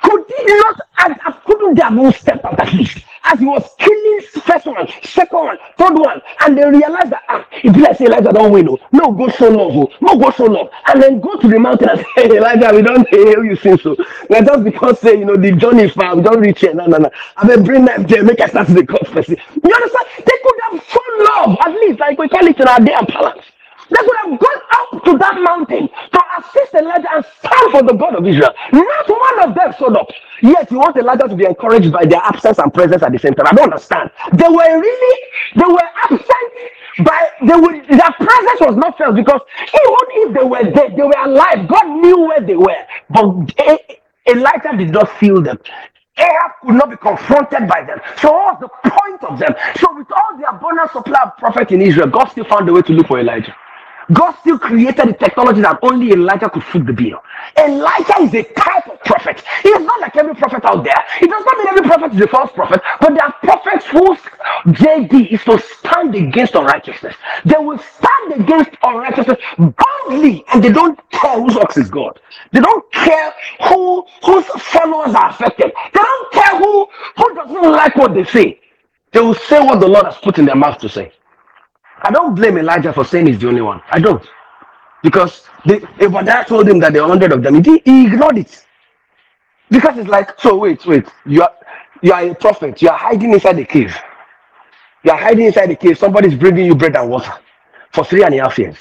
Could he not, and couldn't they have not step out at least? As he was killing first one, second one, third one, and they realized that, ah, if like say Elijah don't win, no, oh. no go so low, oh. no go so low, and then go to the mountain and say, hey, Elijah, we don't hear you sing so. Now just because say, you know, the journey far, we don't reach here, no, no, no. I mean, bring them there, make us start the confess. You understand? They could have shown love, at least like we call it in our day and balance. They could have gone up to that mountain to assist Elijah and stand for the God of Israel. Not one of them showed up. Yet you want Elijah to be encouraged by their absence and presence at the same time. I don't understand. They were really, they were absent by they their presence was not felt because even if they were dead, they were alive. God knew where they were, but E- Elijah did not feel them. Ahab could not be confronted by them. So what was the point of them? So with all the abundant supply of prophet in Israel, God still found a way to look for Elijah. God still created the technology that only Elijah could foot the bill. Elijah is a type of prophet. He is not like every prophet out there. It does not mean every prophet is a false prophet, but there are prophets whose JD is to stand against unrighteousness. They will stand against unrighteousness boldly, and they don't care whose ox is God. They don't care who whose followers are affected. They don't care who who doesn't like what they say. They will say what the Lord has put in their mouth to say. I don't blame Elijah for saying he's the only one. I don't. Because the Obadiah told him that there are hundred of them. He, he ignored it. Because it's like, so wait, wait. You are you are a prophet. You are hiding inside the cave. You are hiding inside the cave. Somebody's bringing you bread and water for three and a half years.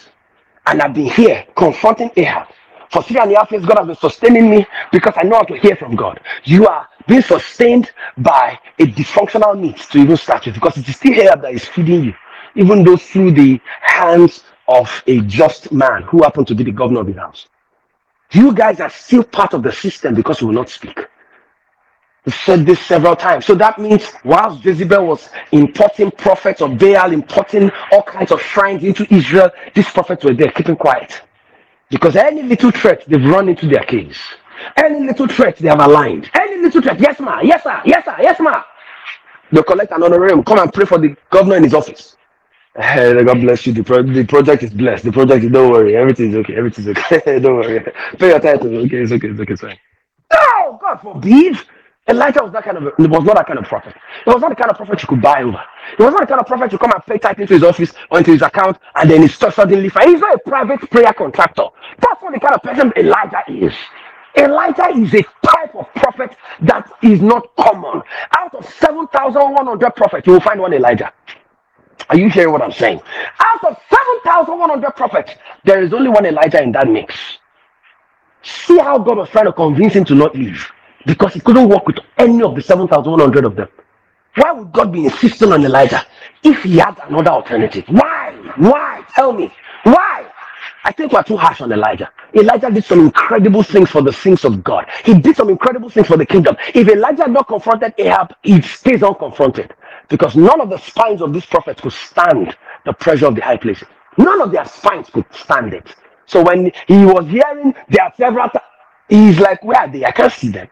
And I've been here confronting Ahab. For three and a half years, God has been sustaining me because I know how to hear from God. You are being sustained by a dysfunctional need to even start with because it is still Ahab that is feeding you, even though through the hands of a just man who happened to be the governor of the house. You guys are still part of the system because you will not speak. We've said this several times. So that means whilst Jezebel was importing prophets of Baal, importing all kinds of shrines into Israel, these prophets were there keeping quiet. Because any little threat, they've run into their caves. Any little threat, they have aligned. Any little threat, yes, ma, yes, sir, yes, sir, yes, ma. They'll collect an honorarium, come and pray for the governor in his office. Hey, God bless you. The, pro- the project is blessed. The project is, don't worry, everything's okay, everything's okay. don't worry. Pay your title. Okay, it's okay, it's okay, it's fine. No, God forbid. Elijah was that kind of a, was not that kind of prophet. He was not the kind of prophet you could buy over. He was not the kind of prophet you come and pay type into his office or into his account and then just suddenly fine. He's not a private prayer contractor. That's not the kind of person Elijah is. Elijah is a type of prophet that is not common. Out of 7,100 prophets, you will find one Elijah. Are you hearing what I'm saying? Out of 7,100 prophets, there is only one Elijah in that mix. See how God was trying to convince him to not leave because he couldn't work with any of the 7,100 of them. Why would God be insisting on Elijah if he had another alternative? Why? Why? Tell me. Why? I think we're too harsh on Elijah. Elijah did some incredible things for the things of God. He did some incredible things for the kingdom. If Elijah had not confronted Ahab, he stays unconfronted. Because none of the spines of these prophets could stand the pressure of the high places. None of their spines could stand it. So when he was hearing there are several he's like, Where are they? I can't see them.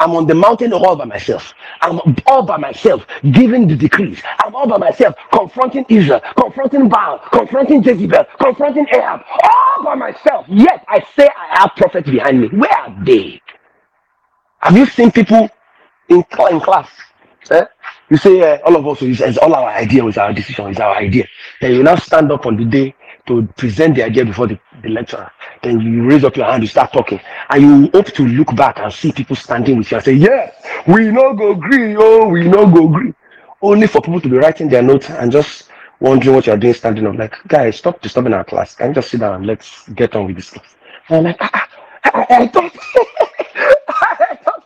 I'm on the mountain all by myself. I'm all by myself giving the decrees. I'm all by myself confronting Israel, confronting Baal, confronting Jezebel, confronting Ahab, all by myself. Yet I say I have prophets behind me. Where are they? Have you seen people in, in class? Eh? You say uh, all of us, it's, all our idea, it's our decision, it's our idea. Then you now stand up on the day to present the idea before the, the lecturer. Then you raise up your hand, you start talking, and you hope to look back and see people standing with you and say, Yes, we no go agree, oh, we no go agree. Only for people to be writing their notes and just wondering what you're doing standing up. Like, guys, stop disturbing our class. Can you just sit down and let's get on with this class? And I'm like, ah, ah, I, I, I I thought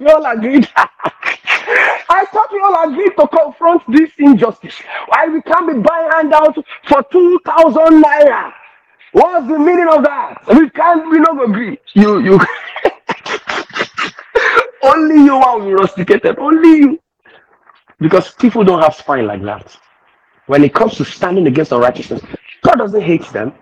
we all agreed. I thought we all agreed to confront this injustice. Why we can't be buying handouts for 2,000 naira? What's the meaning of that? We can't, we not agree. You, you, only you are rusticated. Only you. Because people don't have spine like that. When it comes to standing against unrighteousness, God doesn't hate them.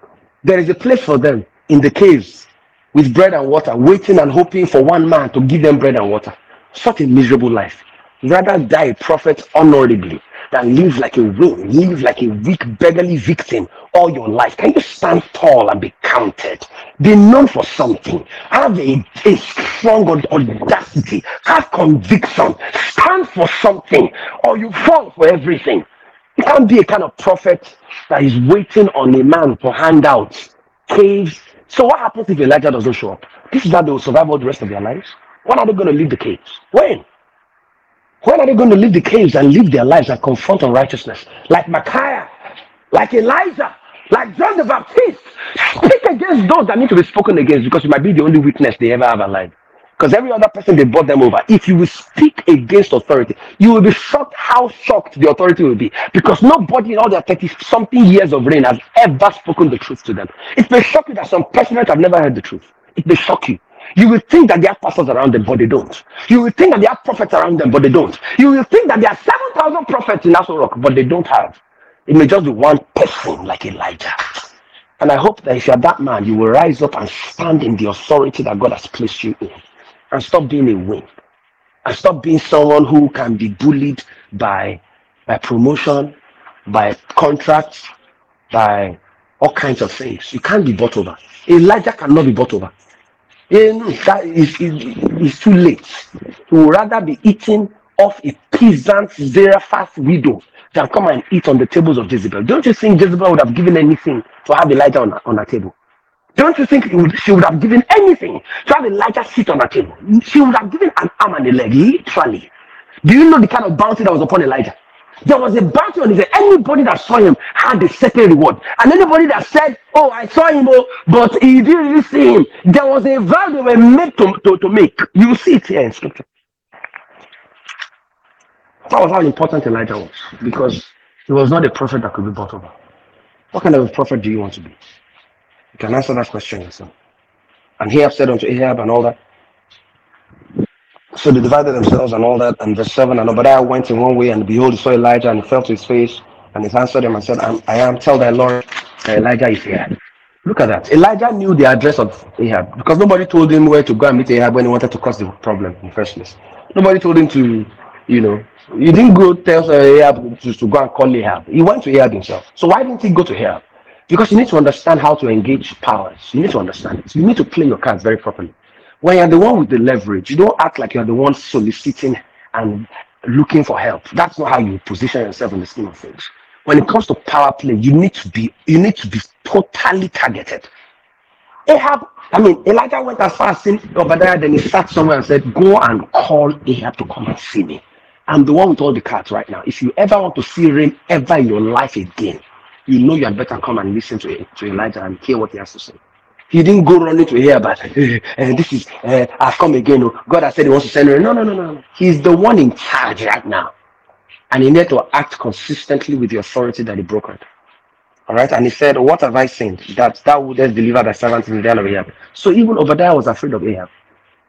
There is a place for them in the caves with bread and water, waiting and hoping for one man to give them bread and water. Such a miserable life. Rather die a prophet honorably than live like a worm, live like a weak, beggarly victim all your life. Can you stand tall and be counted? Be known for something. Have a, a strong audacity. Have conviction. Stand for something, or you fall for everything. You can't be a kind of prophet that is waiting on a man for handouts, caves. So what happens if Elijah doesn't show up? This is how they will survive all the rest of their lives. When are they going to leave the caves? When? When are they going to leave the caves and live their lives and confront unrighteousness? Like Micaiah. like Elijah, like John the Baptist. Speak against those that need to be spoken against because you might be the only witness they ever have alive. Because every other person they brought them over. If you will speak against authority, you will be shocked how shocked the authority will be. Because nobody in all their 30 something years of reign has ever spoken the truth to them. It may shock you that some presidents have never heard the truth. It may shock you. You will think that they have pastors around them, but they don't. You will think that they have prophets around them, but they don't. You will think that there are 7,000 prophets in Aso Rock, but they don't have. It may just be one person like Elijah. And I hope that if you are that man, you will rise up and stand in the authority that God has placed you in. And stop being a wimp. And stop being someone who can be bullied by, by promotion, by contracts, by all kinds of things. You can't be bought over. Elijah cannot be bought over. Eh, that is, is, is too late. He would rather be eating off a peasant Zarephath widow than come and eat on the tables of Jezebel. Don't you think Jezebel would have given anything to have Elijah on, on her table? Don't you think she would have given anything to have Elijah sit on her table? She would have given an arm and a leg, literally. Do you know the kind of bounty that was upon Elijah? There was a bounty on his head. Anybody that saw him had a certain reward. And anybody that said, Oh, I saw him, oh, but he didn't really see him, there was a vow they were made to, to, to make. You see it here in scripture. That was how important Elijah was because he was not a prophet that could be bought over. What kind of a prophet do you want to be? You can answer that question yourself. And Ahab said unto Ahab and all that. So they divided themselves and all that. And verse 7 And Obadiah went in one way, and behold, he saw Elijah, and he fell to his face. And he answered him and said, I am, tell thy Lord that Elijah is here. Look at that. Elijah knew the address of Ahab because nobody told him where to go and meet Ahab when he wanted to cause the problem in the first place. Nobody told him to, you know, he didn't go tell uh, Ahab to, to go and call Ahab. He went to Ahab himself. So why didn't he go to Ahab? Because you need to understand how to engage powers. You need to understand it. You need to play your cards very properly. When you're the one with the leverage, you don't act like you're the one soliciting and looking for help. That's not how you position yourself in the scheme of things. When it comes to power play, you need to be you need to be totally targeted. Ahab, I mean, Elijah went as far as seeing Obadiah, then he sat somewhere and said, Go and call Ahab to come and see me. I'm the one with all the cards right now. If you ever want to see rain ever in your life again, you know you had better come and listen to, to Elijah and hear what he has to say. He didn't go running to hear about uh, this is uh, I've come again. Oh, God has said he wants to send me. No, no, no, no. He's the one in charge right now. And he needed to act consistently with the authority that he brokered. All right. And he said, What have I sinned? That thou wouldest deliver thy servant in the hand of Ahab. So even Obadiah was afraid of Ahab.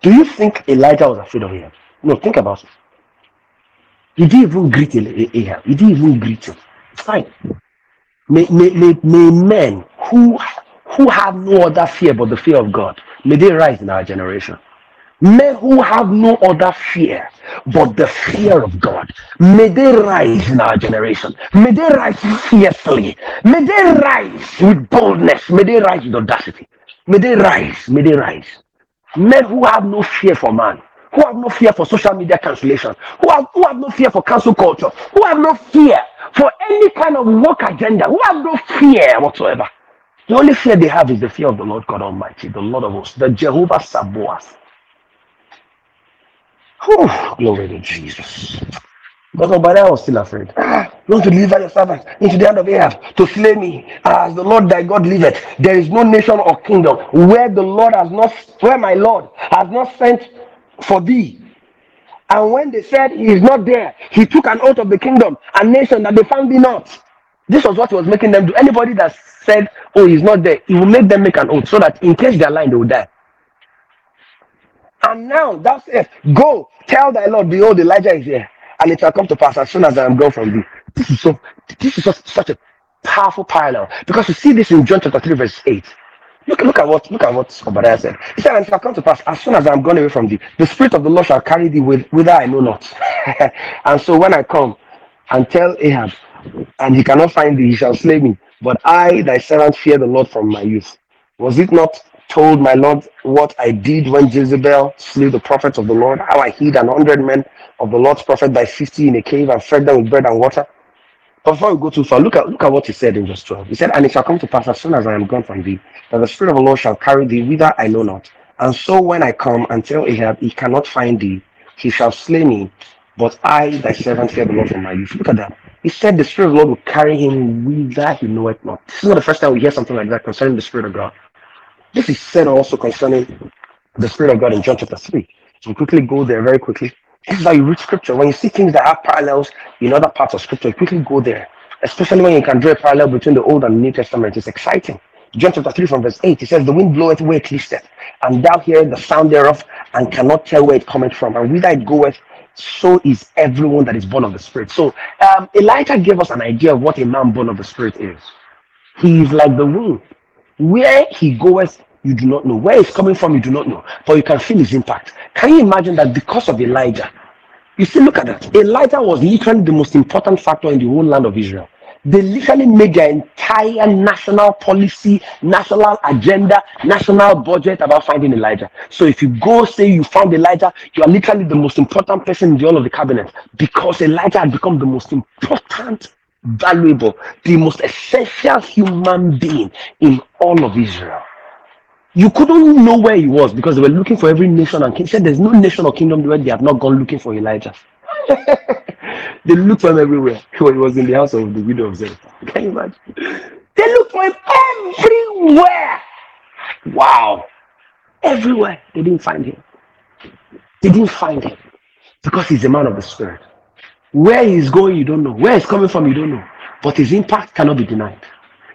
Do you think Elijah was afraid of Ahab? No, think about it. He didn't even greet Ahab. He didn't even greet him. Fine. May, may, may, may men who who have no other fear but the fear of God, may they rise in our generation. Men who have no other fear but the fear of God, may they rise in our generation. May they rise fiercely. May they rise with boldness. May they rise with audacity. May they rise. May they rise. Men who have no fear for man, who have no fear for social media cancellation, who have, who have no fear for cancel culture, who have no fear for any kind of work agenda, who have no fear whatsoever. The only fear they have is the fear of the Lord God Almighty, the Lord of hosts, the Jehovah Sabaoth. Whew, glory to Jesus. But Obadiah was still afraid. Ah, you want to deliver your servant into the hand of Ahab to slay me, as the Lord thy God liveth. There is no nation or kingdom where the Lord has not, where my Lord has not sent for thee. And when they said he is not there, he took an oath of the kingdom and nation that they found thee not. This was what he was making them do. Anybody that said, Oh, he's not there, he will make them make an oath so that in case they're lying, they will die. And now that's it. Go tell thy Lord, behold, Elijah is here, and it shall come to pass as soon as I am gone from thee. This is so this is such a powerful parallel because you see this in John chapter 3, verse 8. Look, look at what look at what Obadiah said. He said, And it shall come to pass as soon as I am gone away from thee, the spirit of the Lord shall carry thee with whither I know not. and so when I come and tell Ahab, and he cannot find thee, he shall slay me. But I, thy servant, fear the Lord from my youth. Was it not told my Lord what I did when Jezebel slew the prophets of the Lord, how I hid an hundred men of the Lord's prophet by fifty in a cave and fed them with bread and water? Before we go too far, look at look at what he said in verse 12. He said, And it shall come to pass as soon as I am gone from thee, that the Spirit of the Lord shall carry thee whither I know not. And so when I come and tell Ahab, he cannot find thee, he shall slay me. But I, thy servant, fear the Lord from my youth. Look at that. He said the Spirit of the Lord will carry him whither he knoweth not. This is not the first time we hear something like that concerning the Spirit of God. This is said also concerning the Spirit of God in John chapter 3. So we quickly go there very quickly. This is how you read scripture. When you see things that have parallels in other parts of scripture, you quickly go there. Especially when you can draw a parallel between the Old and New Testament. It's exciting. John chapter 3 from verse 8, it says, The wind bloweth where it listeth, and thou hearest the sound thereof, and cannot tell where it cometh from. And whither it goeth, so is everyone that is born of the Spirit. So um, Elijah gave us an idea of what a man born of the Spirit is. He is like the wind. Where he goeth, you do not know. Where he's coming from, you do not know. But you can feel his impact. Can you imagine that because of Elijah? You see, look at that. Elijah was literally the most important factor in the whole land of Israel. They literally made their entire national policy, national agenda, national budget about finding Elijah. So if you go say you found Elijah, you are literally the most important person in the whole of the cabinet because Elijah had become the most important, valuable, the most essential human being in all of Israel. You couldn't know where he was because they were looking for every nation and king. Said there's no nation or kingdom where they have not gone looking for Elijah. they looked for him everywhere. When he was in the house of the widow of Zarephath. Can you imagine? They looked for him everywhere. Wow. Everywhere. They didn't find him. They didn't find him because he's a man of the spirit. Where he's going, you don't know. Where he's coming from, you don't know. But his impact cannot be denied.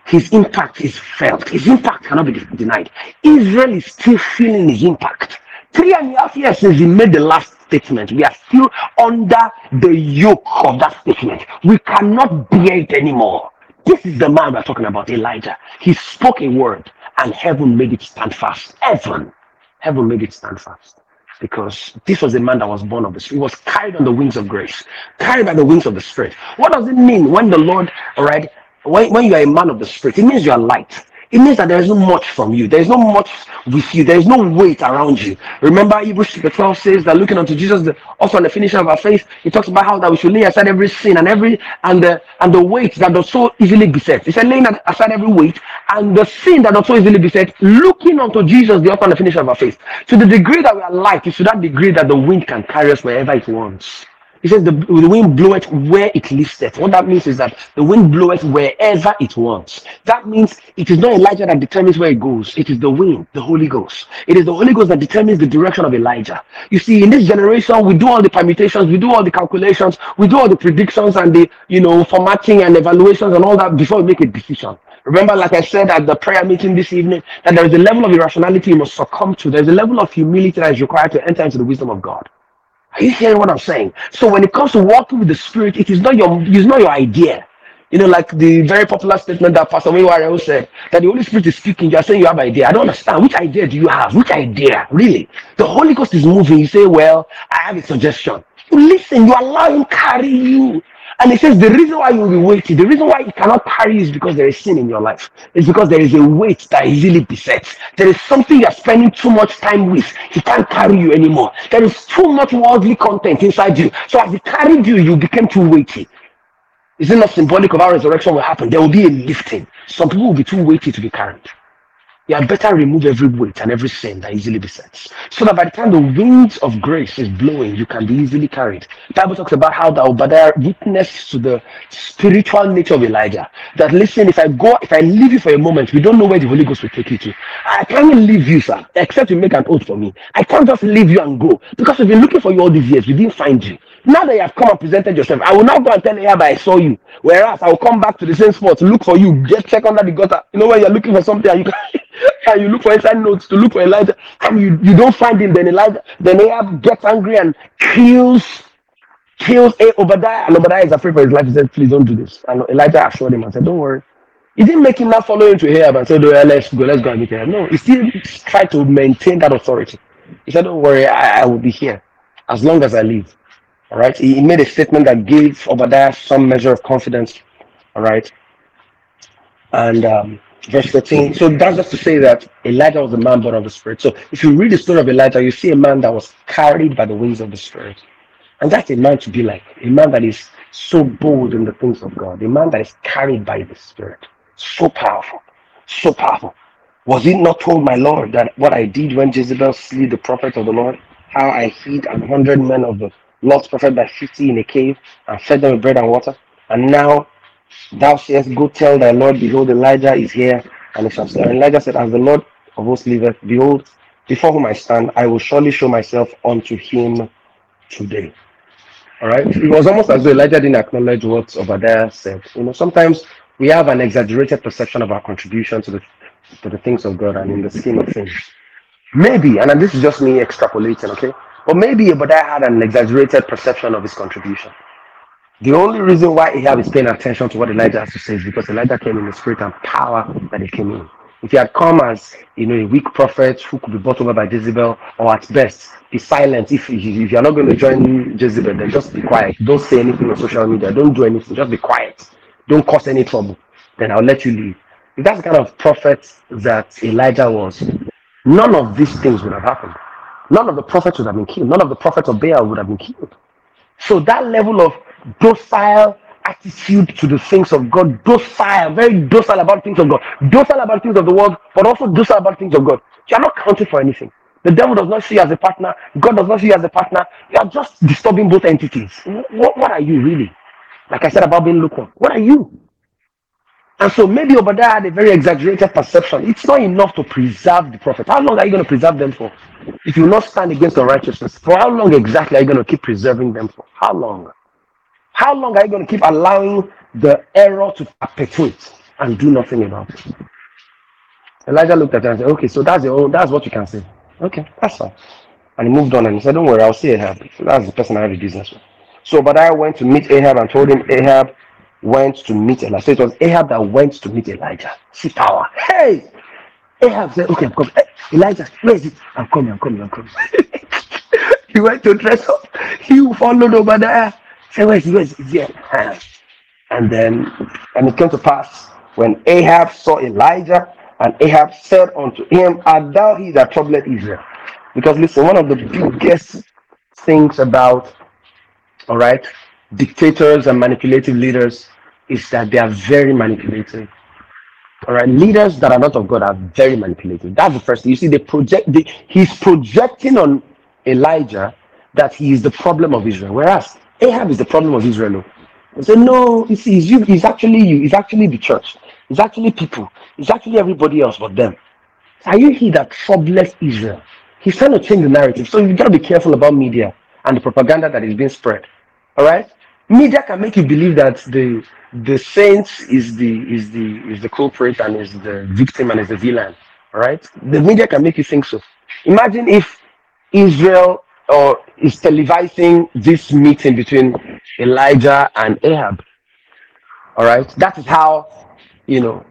His impact is felt. His impact cannot be denied. Israel is still feeling his impact. Three and a half years since he made the last statement, we are still under the yoke of that statement. We cannot bear it anymore. This is the man we're talking about, Elijah. He spoke a word and heaven made it stand fast. Heaven, heaven made it stand fast. Because this was a man that was born of the Spirit. He was carried on the wings of grace, carried by the wings of the Spirit. What does it mean when the Lord, right, when, when you are a man of the Spirit? It means you are light. It means that there is no much from you. There is no much with you. There is no weight around you. Remember, Hebrews chapter 12 says that looking unto Jesus, the also on the finisher of our faith, he talks about how that we should lay aside every sin and every and the and the weight that does so easily beset. He said, laying aside every weight and the sin that does so easily beset, looking unto Jesus, the author and the finisher of our faith. To the degree that we are light, is to that degree that the wind can carry us wherever it wants. He says the, the wind bloweth where it listeth. What that means is that the wind bloweth wherever it wants. That means it is not Elijah that determines where it goes. It is the wind, the Holy Ghost. It is the Holy Ghost that determines the direction of Elijah. You see, in this generation, we do all the permutations, we do all the calculations, we do all the predictions and the you know formatting and evaluations and all that before we make a decision. Remember, like I said at the prayer meeting this evening, that there is a level of irrationality you must succumb to. There's a level of humility that is required to enter into the wisdom of God. Are you hearing what I'm saying? So when it comes to walking with the Spirit, it is not your it's not your idea. You know, like the very popular statement that Pastor Maywareo said that the Holy Spirit is speaking. You are saying you have an idea. I don't understand. Which idea do you have? Which idea? Really? The Holy Ghost is moving. You say, Well, I have a suggestion. You listen, you allow him carry you. And he says the reason why you will be waiting, the reason why he cannot carry is because there is sin in your life. It's because there is a weight that easily besets. There is something you're spending too much time with. He can't carry you anymore. There is too much worldly content inside you. So as he carried you, you became too weighty. Is it not symbolic of how resurrection will happen? There will be a lifting. Some people will be too weighty to be carried. You had better remove every weight and every sin that easily besets. So that by the time the winds of grace is blowing, you can be easily carried. The Bible talks about how that Obadiah witnessed to the spiritual nature of Elijah. That listen, if I go, if I leave you for a moment, we don't know where the Holy Ghost will take you to. I can't leave you, sir, except you make an oath for me. I can't just leave you and go. Because we've been looking for you all these years, we didn't find you. Now that you have come and presented yourself, I will not go and tell Ahab I saw you. Whereas I will come back to the same spot to look for you, get check under the gutter. You know where you're looking for something and you can, and you look for inside notes to look for Elijah, and you, you don't find him, then Elijah, then Ahab gets angry and kills kills A Obadiah, and Obadiah is afraid for his life. He said, Please don't do this. And Elijah assured him and said, Don't worry. He didn't make him not follow him to Ahab and said, oh, yeah, let's go, let's go and meet Ahab. No, he still tried to maintain that authority. He said, Don't worry, I, I will be here as long as I live. All right. He, he made a statement that gave Obadiah some measure of confidence. All right. And um, verse 13. So that's just to say that Elijah was a man born of the Spirit. So if you read the story of Elijah, you see a man that was carried by the wings of the Spirit. And that's a man to be like, a man that is so bold in the things of God, a man that is carried by the Spirit. So powerful, so powerful. Was it not told, my Lord, that what I did when Jezebel slew the prophet of the Lord, how I hid an hundred men of the Lord's prophet by fifty in a cave and fed them with bread and water? And now thou sayest, Go tell thy Lord, behold, Elijah is here, and he shall say, and Elijah said, As the Lord of hosts liveth, behold, before whom I stand, I will surely show myself unto him today. All right. It was almost as though Elijah didn't acknowledge what Obadiah said. You know, sometimes we have an exaggerated perception of our contribution to the to the things of God and in the scheme of things. Maybe, and this is just me extrapolating, okay? But maybe Obadiah had an exaggerated perception of his contribution. The only reason why Ahab is paying attention to what Elijah has to say is because Elijah came in the spirit and power that he came in. If he had come as you know a weak prophet who could be bought over by Jezebel, or at best be silent. If, if you're not going to join Jezebel, then just be quiet. Don't say anything on social media. Don't do anything. Just be quiet. Don't cause any trouble. Then I'll let you leave. If that's the kind of prophet that Elijah was, none of these things would have happened. None of the prophets would have been killed. None of the prophets of Baal would have been killed. So that level of docile attitude to the things of God, docile, very docile about things of God, docile about things of the world, but also docile about things of God. You are not counting for anything. The devil does not see you as a partner. God does not see you as a partner. You are just disturbing both entities. What, what are you really? Like I said about being lukewarm. What are you? And so maybe Obadiah had a very exaggerated perception. It's not enough to preserve the prophet. How long are you going to preserve them for? If you will not stand against unrighteousness, for how long exactly are you going to keep preserving them for? How long? How long are you going to keep allowing the error to perpetuate and do nothing about it? Elijah looked at him and said, Okay, so that's your own, that's what you can say. Okay, that's fine. And he moved on and he said, Don't worry, I'll see Ahab. So that's the person I business with. So I went to meet Ahab and told him Ahab went to meet Elijah. So it was Ahab that went to meet Elijah. See power. Hey! Ahab said, Okay, I'm coming. Hey, eh, Elijah, where is it? I'm coming, I'm coming, I'm coming. he went to dress up. He followed Obadiah. And then, and it came to pass when Ahab saw Elijah, and Ahab said unto him, Art thou he that troubled Israel? Because listen, one of the biggest things about, all right, dictators and manipulative leaders is that they are very manipulative. All right, leaders that are not of God are very manipulative. That's the first thing. You see, they project. They, he's projecting on Elijah that he is the problem of Israel, whereas Ahab is the problem of Israel. Oh. Say, no, see, it's you. It's actually you. It's actually the church. It's actually people. It's actually everybody else but them. Are you he that troubles Israel? He's trying to change the narrative. So you've got to be careful about media and the propaganda that is being spread. All right, media can make you believe that the the saint is the is the is the culprit and is the victim and is the villain. All right, the media can make you think so. Imagine if Israel or is televising this meeting between Elijah and Ahab. All right, that is how you know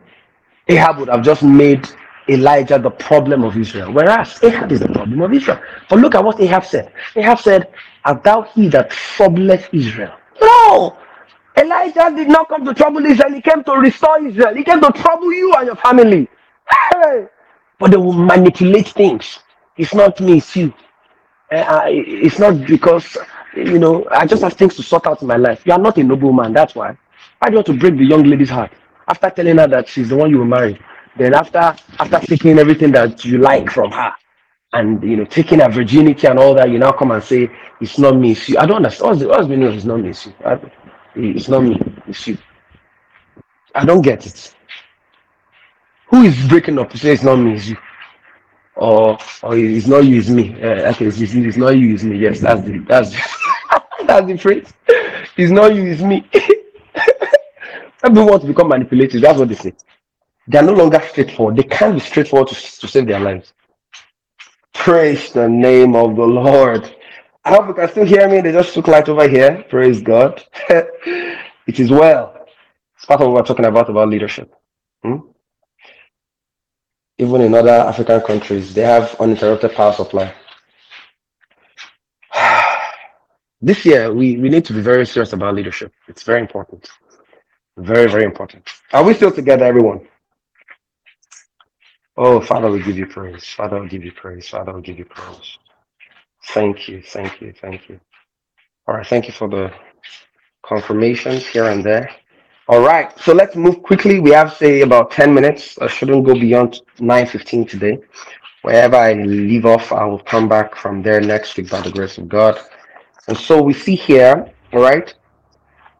Ahab would have just made Elijah the problem of Israel, whereas Ahab is the problem of Israel. But look at what Ahab said. Ahab said, Art thou he that troubleth Israel? No! Elijah did not come to trouble Israel, he came to restore Israel. He came to trouble you and your family. Hey! But they will manipulate things. It's not me, it's you. Uh, I, it's not because, you know, I just have things to sort out in my life. You are not a noble man, that's why. Why do you want to break the young lady's heart? After telling her that she's the one you will marry, then after after taking everything that you like from her, and you know, taking her virginity and all that, you now come and say it's not me, it's you. I don't understand. What's the, what's the meaning of it's not me, it's you? I, it's not me, it's you. I don't get it. Who is breaking up say it's not me, it's you? Or or it's not you, it's me. Uh, okay, it's, it's, not you, it's me. Yes, that's the that's that's the phrase. It's not you, it's me. Everyone wants to become manipulative. That's what they say. They are no longer straightforward. They can't be straightforward to, to save their lives. Praise the name of the Lord. I hope you can still hear me. They just took light over here. Praise God. it is well. It's part of what we're talking about about leadership. Hmm? Even in other African countries, they have uninterrupted power supply. this year, we, we need to be very serious about leadership. It's very important. Very, very important. Are we still together, everyone? Oh, Father, we give you praise. Father, we give you praise. Father, we give you praise. Thank you, thank you, thank you. All right, thank you for the confirmations here and there. All right, so let's move quickly. We have, say, about 10 minutes. I shouldn't go beyond 9.15 today. Wherever I leave off, I will come back from there next week by the grace of God. And so we see here, all right,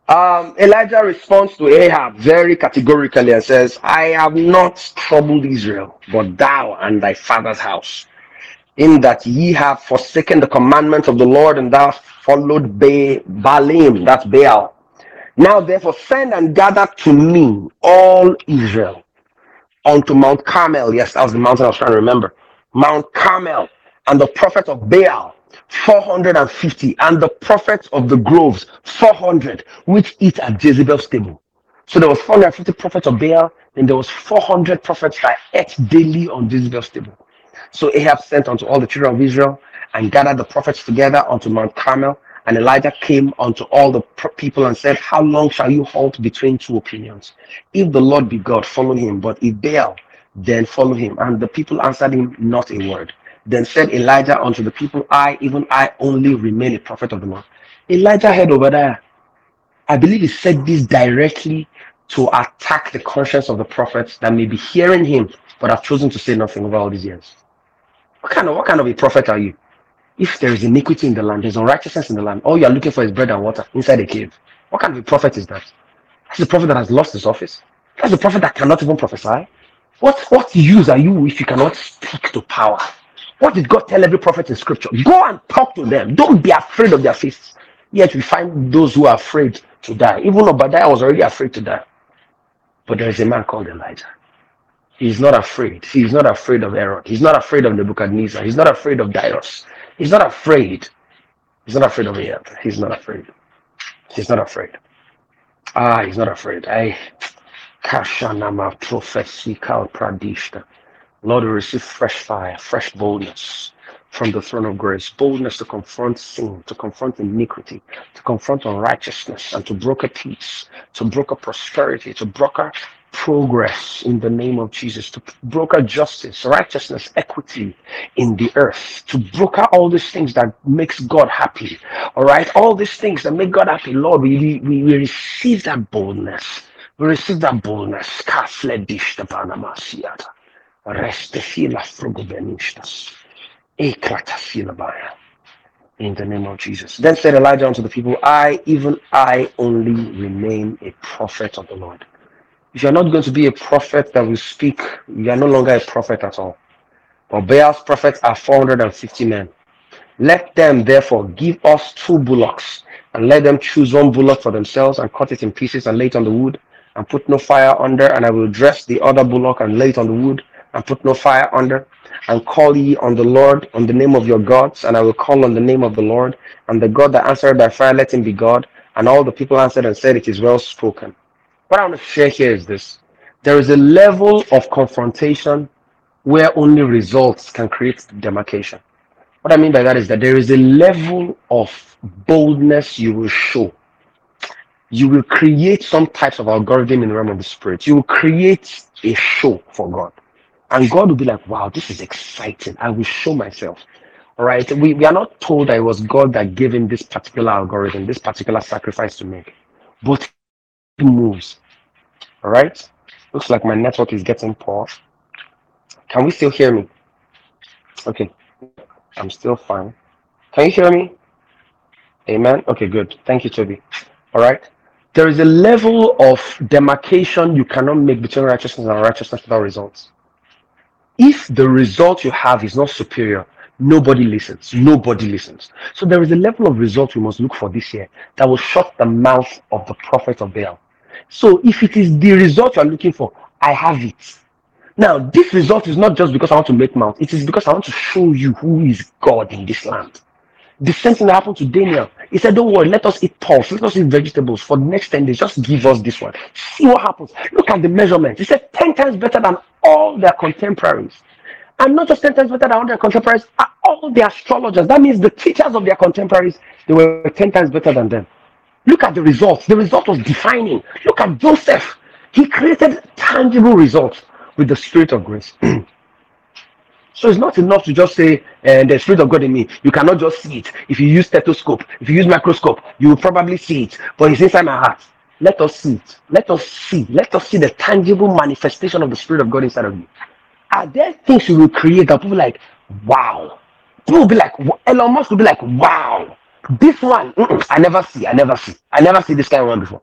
Um, Elijah responds to Ahab very categorically and says, I have not troubled Israel, but thou and thy father's house, in that ye have forsaken the commandments of the Lord and thou followed ba- Baalim, that's Baal. Now therefore send and gather to me all Israel unto Mount Carmel. Yes, that was the mountain I was trying to remember. Mount Carmel and the prophet of Baal, 450, and the prophets of the groves, 400, which eat at Jezebel's table. So there was 450 prophets of Baal, and there was 400 prophets that ate daily on Jezebel's table. So Ahab sent unto all the children of Israel and gathered the prophets together unto Mount Carmel. And Elijah came unto all the people and said, How long shall you halt between two opinions? If the Lord be God, follow him. But if Baal, then follow him. And the people answered him not a word. Then said Elijah unto the people, I, even I only remain a prophet of the Lord. Elijah heard over there. I believe he said this directly to attack the conscience of the prophets that may be hearing him, but have chosen to say nothing over all these years. What kind of what kind of a prophet are you? If there is iniquity in the land, there's unrighteousness in the land, all you are looking for is bread and water inside a cave. What kind of a prophet is that? That's the prophet that has lost his office. That's the prophet that cannot even prophesy. What what use are you if you cannot speak to power? What did God tell every prophet in scripture? Go and talk to them. Don't be afraid of their faces. Yet we find those who are afraid to die. Even Obadiah was already afraid to die. But there is a man called Elijah. He's not afraid. He's not afraid of Aaron. He's not afraid of Nebuchadnezzar. He's not afraid of Darius. He's not afraid. He's not afraid of Ahab. He's not afraid. He's not afraid. Ah, he's not afraid. I Kashanama Prophesical Pradishta. Lord, we receive fresh fire, fresh boldness from the throne of grace, boldness to confront sin, to confront iniquity, to confront unrighteousness, and to broker peace, to broker prosperity, to broker progress in the name of Jesus, to broker justice, righteousness, equity in the earth, to broker all these things that makes God happy. All right, all these things that make God happy, Lord, we, we, we receive that boldness. We receive that boldness. In the name of Jesus. Then said Elijah unto the people, I, even I, only remain a prophet of the Lord. If you're not going to be a prophet that will speak, you are no longer a prophet at all. But Baal's prophets are 450 men. Let them therefore give us two bullocks, and let them choose one bullock for themselves, and cut it in pieces, and lay it on the wood, and put no fire under, and I will dress the other bullock, and lay it on the wood, and put no fire under, and call ye on the Lord, on the name of your gods, and I will call on the name of the Lord, and the God that answered by fire, let him be God. And all the people answered and said, It is well spoken. What I want to share here is this there is a level of confrontation where only results can create demarcation. What I mean by that is that there is a level of boldness you will show. You will create some types of algorithm in the realm of the spirit. You will create a show for God. And God will be like, wow, this is exciting. I will show myself. All right. We, we are not told that it was God that gave him this particular algorithm, this particular sacrifice to make. But he moves. All right. Looks like my network is getting poor. Can we still hear me? Okay. I'm still fine. Can you hear me? Amen. Okay, good. Thank you, Toby. All right. There is a level of demarcation you cannot make between righteousness and unrighteousness without results. If the result you have is not superior, nobody listens. Nobody listens. So there is a level of result we must look for this year that will shut the mouth of the prophet of Baal. So if it is the result you are looking for, I have it. Now, this result is not just because I want to make mouth, it is because I want to show you who is God in this land. The same thing that happened to Daniel. He said, Don't worry, let us eat pulse, let us eat vegetables for the next 10 days. Just give us this one. See what happens. Look at the measurements. He said 10 times better than all their contemporaries. And not just 10 times better than all their contemporaries, all the astrologers. That means the teachers of their contemporaries, they were 10 times better than them. Look at the results. The result was defining. Look at Joseph. He created tangible results with the spirit of grace. so it's not enough to just say, and the spirit of God in me. You cannot just see it. If you use stethoscope, if you use microscope, you will probably see it. But it's inside my heart. Let us see it. Let us see. Let us see the tangible manifestation of the spirit of God inside of you. Are there things you will create that people like, wow? People will be like, Elon Musk will be like, wow. This one, I never see, I never see, I never see this kind of one before.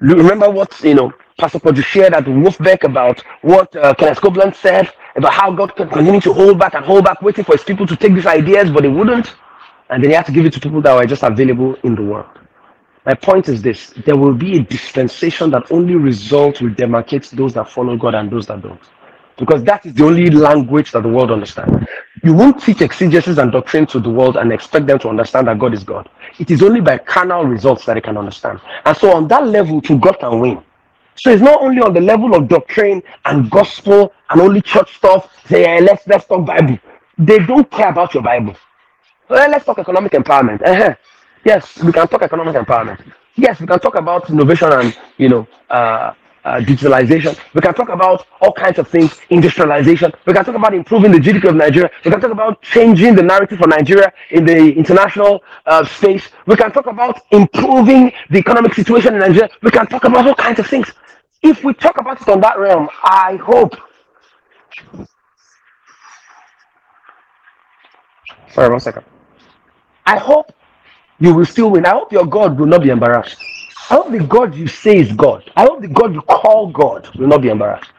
Remember what you know, Pastor Podge shared at Wolfbeck about what uh, Kenneth Copeland said about how God kept continuing to hold back and hold back, waiting for His people to take these ideas, but they wouldn't, and then He had to give it to people that were just available in the world. My point is this: there will be a dispensation that only results will demarcate those that follow God and those that don't. Because that is the only language that the world understands. You won't teach exegesis and doctrine to the world and expect them to understand that God is God. It is only by carnal results that they can understand. And so on that level, to God can win. So it's not only on the level of doctrine and gospel and only church stuff. Say, "Eh, let's let's talk Bible. They don't care about your Bible. Well, let's talk economic empowerment. Uh-huh. Yes, we can talk economic empowerment. Yes, we can talk about innovation and you know uh, uh, digitalization. We can talk about all kinds of things, industrialization. We can talk about improving the GDP of Nigeria. We can talk about changing the narrative for Nigeria in the international uh, space. We can talk about improving the economic situation in Nigeria. We can talk about all kinds of things. If we talk about it on that realm, I hope. Sorry, one second. I hope you will still win. I hope your God will not be embarrassed. I hope the God you say is God. I hope the God you call God will not be embarrassed.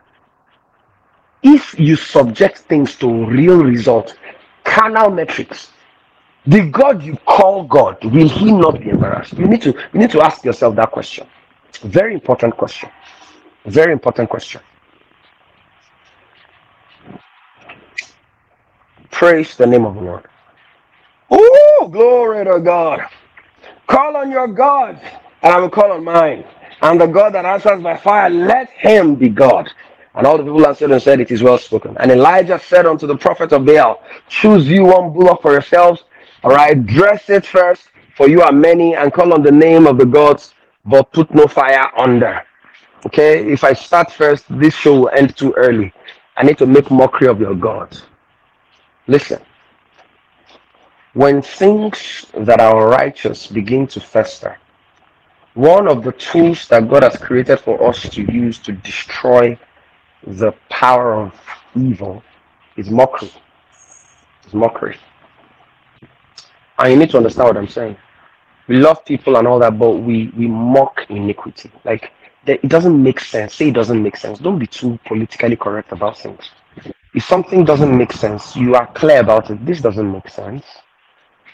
If you subject things to real results, carnal metrics, the God you call God, will he not be embarrassed? You need to you need to ask yourself that question. Very important question. Very important question. Praise the name of the Lord. Oh, glory to God. Call on your God, and I will call on mine. And the God that answers by fire, let him be God. And all the people answered and said, It is well spoken. And Elijah said unto the prophet of Baal, Choose you one bullock for yourselves. All right, dress it first, for you are many, and call on the name of the gods, but put no fire under. Okay, if I start first, this show will end too early. I need to make mockery of your God. Listen, when things that are righteous begin to fester, one of the tools that God has created for us to use to destroy the power of evil is mockery. Is mockery. And you need to understand what I'm saying. We love people and all that, but we we mock iniquity. Like it doesn't make sense. Say it doesn't make sense. Don't be too politically correct about things. If something doesn't make sense, you are clear about it. This doesn't make sense.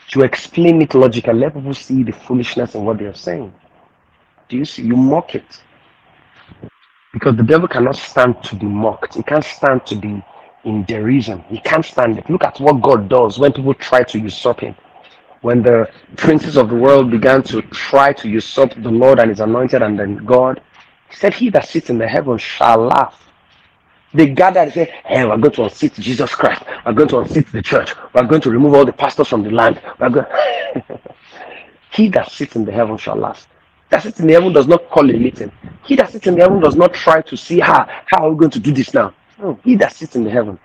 To explain it logically, let people see the foolishness in what they are saying. You see? You mock it. Because the devil cannot stand to be mocked. He can't stand to be in derision. He can't stand it. Look at what God does when people try to usurp him. When the princes of the world began to try to usurp the Lord and his anointed and then God, said, He that sits in the heaven shall laugh. They gathered and said, Hey, we're going to unseat Jesus Christ. We're going to unseat the church. We're going to remove all the pastors from the land. We're going He that sits in the heaven shall laugh. That sits in heaven does not call a meeting. He that sits in the heaven does not try to see how, how are we going to do this now. No, he that sits in the heaven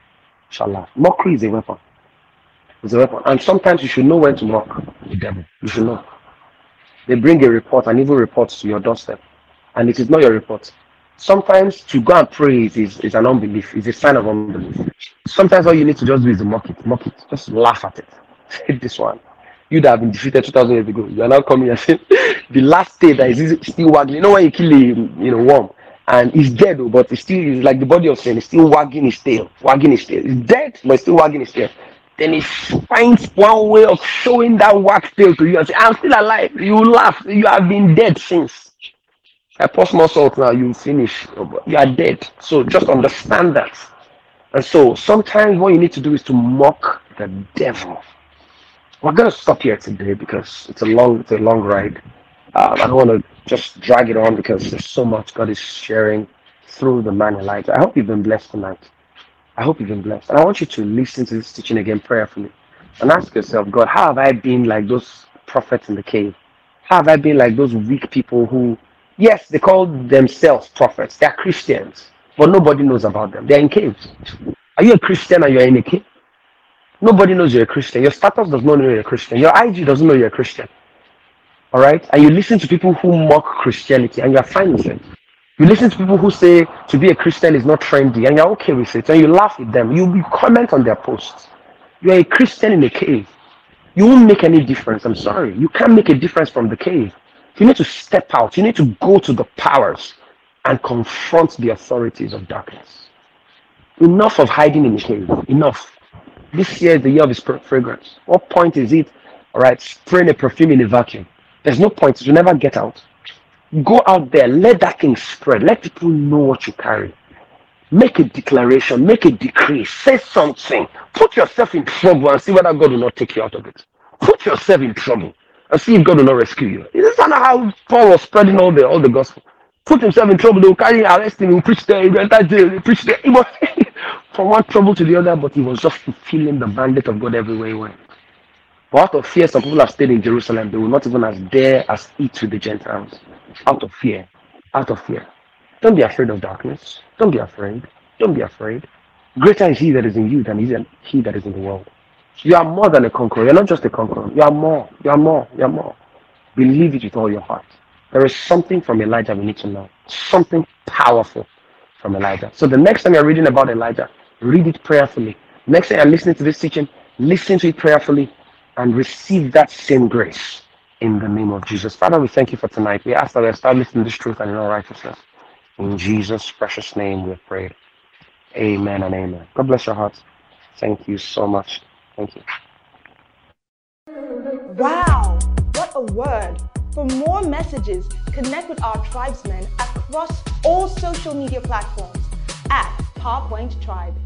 shall laugh. Mockery is a weapon. It's a weapon. And sometimes you should know when to mock the devil. You should know. They bring a report, an evil report to your doorstep. And it is not your report. Sometimes to go and pray is, is, is an unbelief, is a sign of unbelief. Sometimes all you need to just do is mock it, mock it, just laugh at it. Say this one. You that have been defeated 2000 years ago, you are now coming and saying, the last state that is still wagging. You know when you kill a you know worm and he's dead, though, but it's still it's like the body of sin, he's still wagging his tail, wagging his tail. He's dead, but it's still wagging his tail. Then he finds one way of showing that wax tail to you and say, I'm still alive. You laugh. You have been dead since. I pour small salt now, you finish. You are dead. So just understand that. And so sometimes what you need to do is to mock the devil. We're gonna stop here today because it's a long, it's a long ride. Um, I don't want to just drag it on because there's so much God is sharing through the man Elijah. I hope you've been blessed tonight. I hope you've been blessed. And I want you to listen to this teaching again prayerfully and ask yourself, God, how have I been like those prophets in the cave? How have I been like those weak people who, yes, they call themselves prophets, they're Christians, but nobody knows about them. They're in caves. Are you a Christian and you're in a cave? Nobody knows you're a Christian. Your status does not know you're a Christian. Your IG doesn't know you're a Christian. All right? And you listen to people who mock Christianity and you're fine with it. You listen to people who say to be a Christian is not trendy and you're okay with it and you laugh with them. You, you comment on their posts. You're a Christian in a cave. you won't make any difference. I'm sorry. You can't make a difference from the cave. You need to step out. You need to go to the powers and confront the authorities of darkness. Enough of hiding in the cave. Enough. This year is the year of his fragrance. What point is it? All right, spraying a perfume in a vacuum. There's no point. You'll never get out. Go out there. Let that thing spread. Let people know what you carry. Make a declaration. Make a decree. Say something. Put yourself in trouble and see whether God will not take you out of it. Put yourself in trouble and see if God will not rescue you. This is not how Paul was spreading all the all the gospel. Put himself in trouble, they will carry him, arrest him, he will preach there, he will enter jail, he preach there. He was from one trouble to the other, but he was just fulfilling the mandate of God everywhere he went. But out of fear, some people have stayed in Jerusalem. They will not even as dare as eat with the Gentiles. Out of fear. Out of fear. Don't be afraid of darkness. Don't be afraid. Don't be afraid. Greater is he that is in you than he that is in the world. You are more than a conqueror. You're not just a conqueror. You are more. You are more. You are more. Believe it with all your heart. There is something from Elijah we need to know. Something powerful from Elijah. So the next time you're reading about Elijah, read it prayerfully. Next time you're listening to this teaching, listen to it prayerfully and receive that same grace in the name of Jesus. Father, we thank you for tonight. We ask that we establish in this truth and in all righteousness. In Jesus' precious name we pray. Amen and amen. God bless your hearts. Thank you so much. Thank you. Wow, what a word. For more messages, connect with our tribesmen across all social media platforms at PowerPoint Tribe.